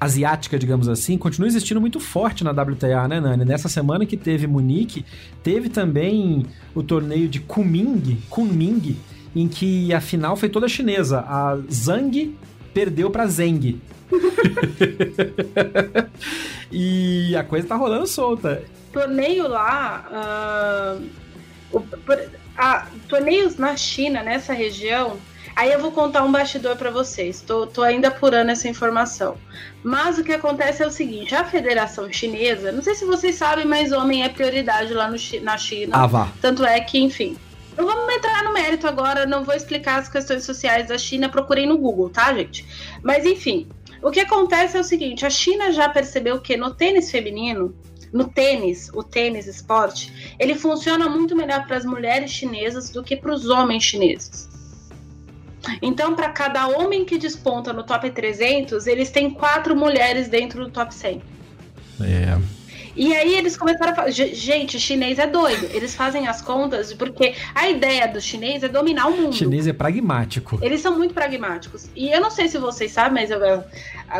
asiática, digamos assim, continua existindo muito forte na WTA, né, Nani? Nessa semana que teve Munique, teve também o torneio de Kunming, Kunming, em que a final foi toda chinesa. A Zhang perdeu para Zeng. [LAUGHS] e a coisa tá rolando solta. Torneio lá. Uh, a, torneios na China, nessa região, Aí eu vou contar um bastidor para vocês. Tô, tô, ainda apurando essa informação. Mas o que acontece é o seguinte: a Federação Chinesa, não sei se vocês sabem, mas homem é prioridade lá no, na China. Ah, vá. Tanto é que, enfim. Não vamos entrar no mérito agora, não vou explicar as questões sociais da China, procurei no Google, tá, gente? Mas enfim, o que acontece é o seguinte: a China já percebeu que no tênis feminino, no tênis, o tênis esporte, ele funciona muito melhor para as mulheres chinesas do que para os homens chineses. Então, para cada homem que desponta no top 300, eles têm quatro mulheres dentro do top 100. É. E aí eles começaram a falar, gente, chinês é doido. Eles fazem as contas porque a ideia do chinês é dominar o mundo. O chinês é pragmático. Eles são muito pragmáticos. E eu não sei se vocês sabem, mas eu,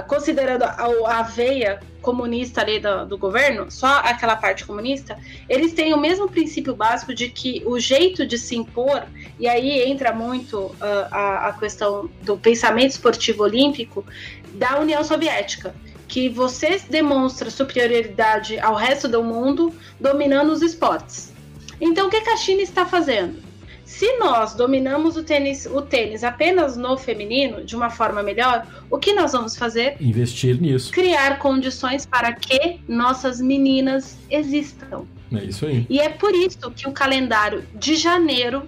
considerando a, a veia comunista ali do, do, governo, só aquela parte comunista, eles têm o mesmo princípio básico de que o jeito de se impor, e aí entra muito uh, a, a questão do pensamento esportivo olímpico da União Soviética que você demonstra superioridade ao resto do mundo dominando os esportes. Então, o que, a China está fazendo? Se nós dominamos o tênis, o tênis apenas no feminino, de uma forma melhor, o que nós vamos fazer? Investir nisso. Criar condições para que nossas meninas existam. É isso aí. E é por isso que o calendário de janeiro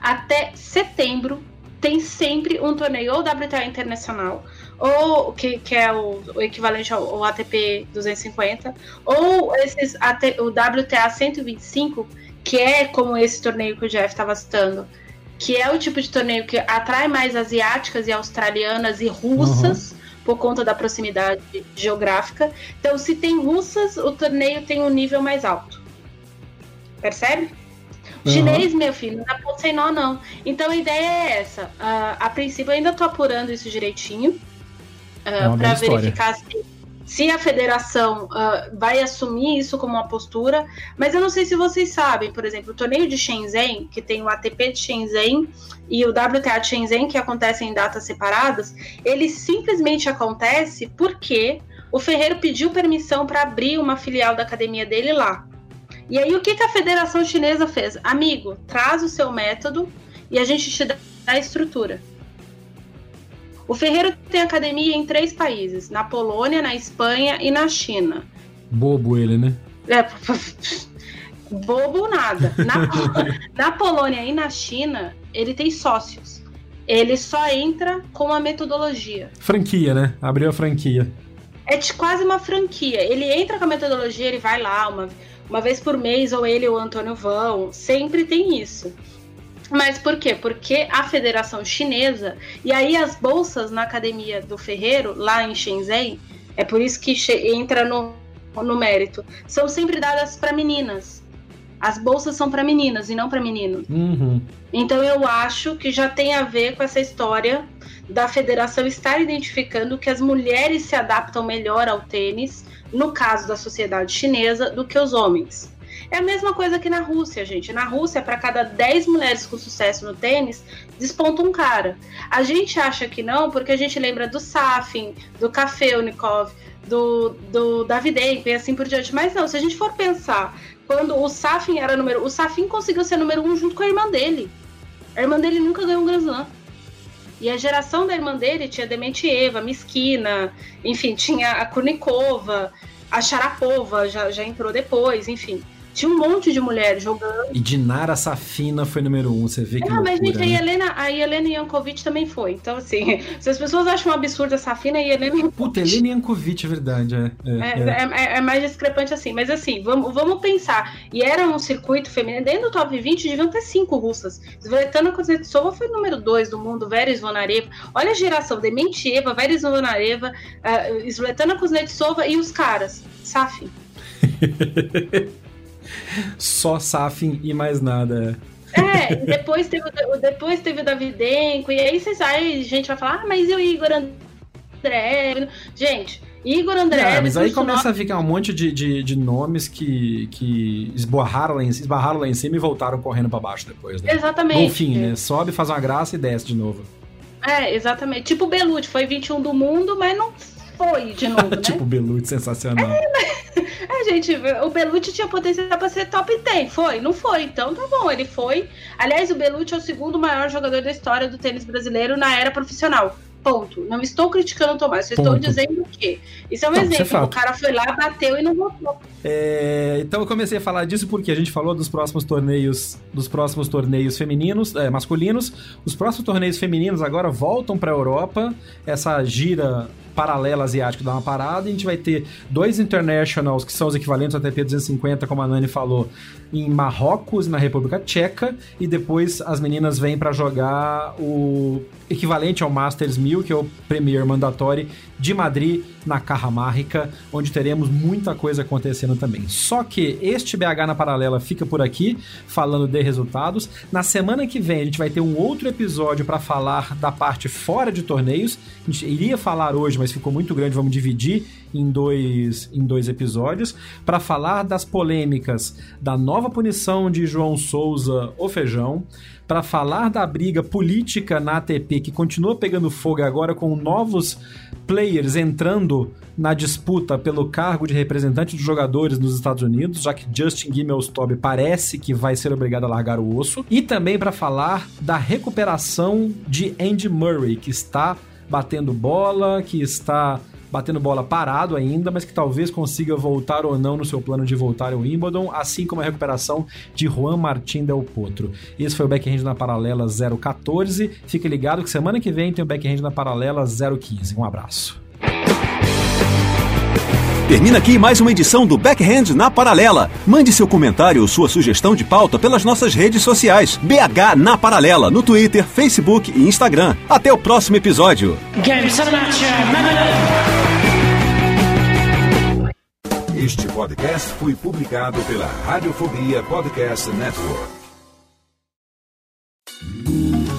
até setembro tem sempre um torneio ou WTA internacional ou que, que é o, o equivalente ao, ao, ATP 250, ou esses AT, o WTA 125, que é como esse torneio que o Jeff estava citando, que é o tipo de torneio que atrai mais asiáticas e australianas e russas. Uhum. Por conta da proximidade geográfica. Então, se tem russas, o torneio tem um nível mais alto. Percebe? Uhum. Chinês, meu filho, não dá ponto sem nó, não. Então a ideia é essa. Uh, a princípio, eu ainda tô apurando isso direitinho uh, é para verificar se, se, a federação uh, vai assumir isso como uma postura. Mas eu não sei se vocês sabem, por exemplo, o torneio de Shenzhen, que tem o ATP de Shenzhen e o WTA de Shenzhen, que acontecem em datas separadas, ele simplesmente acontece porque o Ferreiro pediu permissão para abrir uma filial da academia dele lá. E aí, o que, que a Federação Chinesa fez? Amigo, traz o seu método e a gente te dá a estrutura. O Ferreiro tem academia em três países: na Polônia, na Espanha e na China. Bobo ele, né? É, [LAUGHS] bobo nada. Na, [LAUGHS] na Polônia e na China, ele tem sócios. Ele só entra com a metodologia. Franquia, né? Abriu a franquia. É de quase uma franquia. Ele entra com a metodologia, ele vai lá uma, uma vez por mês, ou ele ou o Antônio vão. Sempre tem isso. Mas por quê? Porque a Federação Chinesa, e aí as bolsas na academia do Ferreiro, lá em Shenzhen, é por isso que entra no, no mérito, são sempre dadas para meninas. As bolsas são para meninas e não para meninos. Uhum. Então eu acho que já tem a ver com essa história da federação estar identificando que as mulheres se adaptam melhor ao tênis, no caso da sociedade chinesa, do que os homens. É a mesma coisa que na Rússia, gente. Na Rússia, para cada 10 mulheres com sucesso no tênis, desponta um cara. A gente acha que não, porque a gente lembra do Safin, do Kafeunikov, do, do Davidenko e assim por diante. Mas não, se a gente for pensar, quando o Safin era número... O Safin conseguiu ser número um junto com a irmã dele. A irmã dele nunca ganhou um Grand Slam. E a geração da irmã dele tinha Dementieva, Miskina, enfim, tinha a Kurnikova, a Sharapova já, já entrou depois, enfim. Tinha um monte de mulheres jogando. E Dinara Safina foi número um, você vê que. Não, mas gente, né? a Helena, a Helena Yankovic também foi. Então, assim, [LAUGHS] se as pessoas acham um absurdo a Safina e a Helena Yankovic. Puta, Helena Yankovic, é verdade. É, é, é, é, é, mais discrepante assim. Mas assim, vamos, vamos pensar. E era um circuito feminino. Dentro do top 20 deviam ter cinco russas. Svetlana Kuznetsova foi número dois do mundo, Vera Zvonareva. Olha a geração, Dementieva, Vera Zvonareva, uh, Svetlana Kuznetsova e os caras. Safin. [LAUGHS] Só Safin e mais nada. É, depois teve, depois teve o Davidenko, e aí vocês aí, a gente vai falar, ah, mas e o Igor André? Gente, Igor André. É, mas aí começa a ficar um monte de, de, de, nomes que, que esbarraram, lá em, esbarraram lá em cima e voltaram correndo para baixo depois, né? Exatamente. No fim, né? Sobe, faz uma graça e desce de novo. É, exatamente. Tipo o Belucci, foi 21 do mundo, mas não foi de novo, [LAUGHS] né? tipo Belucci, sensacional. É, gente, o Belucci tinha potencial para ser top 10. Foi? Não foi. Então tá bom, ele foi. Aliás, o Belucci é o segundo maior jogador da história do tênis brasileiro na era profissional. Ponto. Não estou criticando o Tomás, estou Ponto. dizendo que isso é um Não, é exemplo. fato. o cara foi lá, bateu e não voltou. É, então eu comecei a falar disso porque a gente falou dos próximos torneios, dos próximos torneios femininos, é, masculinos. Os próximos torneios femininos agora voltam para a Europa. Essa gira paralela asiática dá uma parada e a gente vai ter dois internationals que são os equivalentes ao ATP 250, como a Nani falou, em Marrocos, na República Tcheca, e depois as meninas vêm para jogar o equivalente ao Masters 1000, que é o Premier Mandatório de Madrid, na Cajamarca, onde teremos muita coisa acontecendo também. Só que este BH na paralela fica por aqui, falando de resultados. Na semana que vem a gente vai ter um outro episódio para falar da parte fora de torneios. A gente iria falar hoje, mas ficou muito grande, vamos dividir em dois, em dois episódios, para falar das polêmicas da nova punição de João Souza, o Feijão, para falar da briga política na ATP que continua pegando fogo agora com novos players entrando na disputa pelo cargo de representante dos jogadores nos Estados Unidos, já que Justin Gimelstob parece que vai ser obrigado a largar o osso, e também para falar da recuperação de Andy Murray, que está batendo bola, que está batendo bola parado ainda, mas que talvez consiga voltar ou não no seu plano de voltar ao Wimbledon, assim como a recuperação de Juan Martín Del Potro. Esse foi o Backhand na Paralela 014. Fique ligado que semana que vem tem o Backhand na Paralela 015. Um abraço. Termina aqui mais uma edição do Backhand na Paralela. Mande seu comentário ou sua sugestão de pauta pelas nossas redes sociais. BH na Paralela, no Twitter, Facebook e Instagram. Até o próximo episódio. Game, Este podcast foi publicado pela Radiofobia Podcast Network.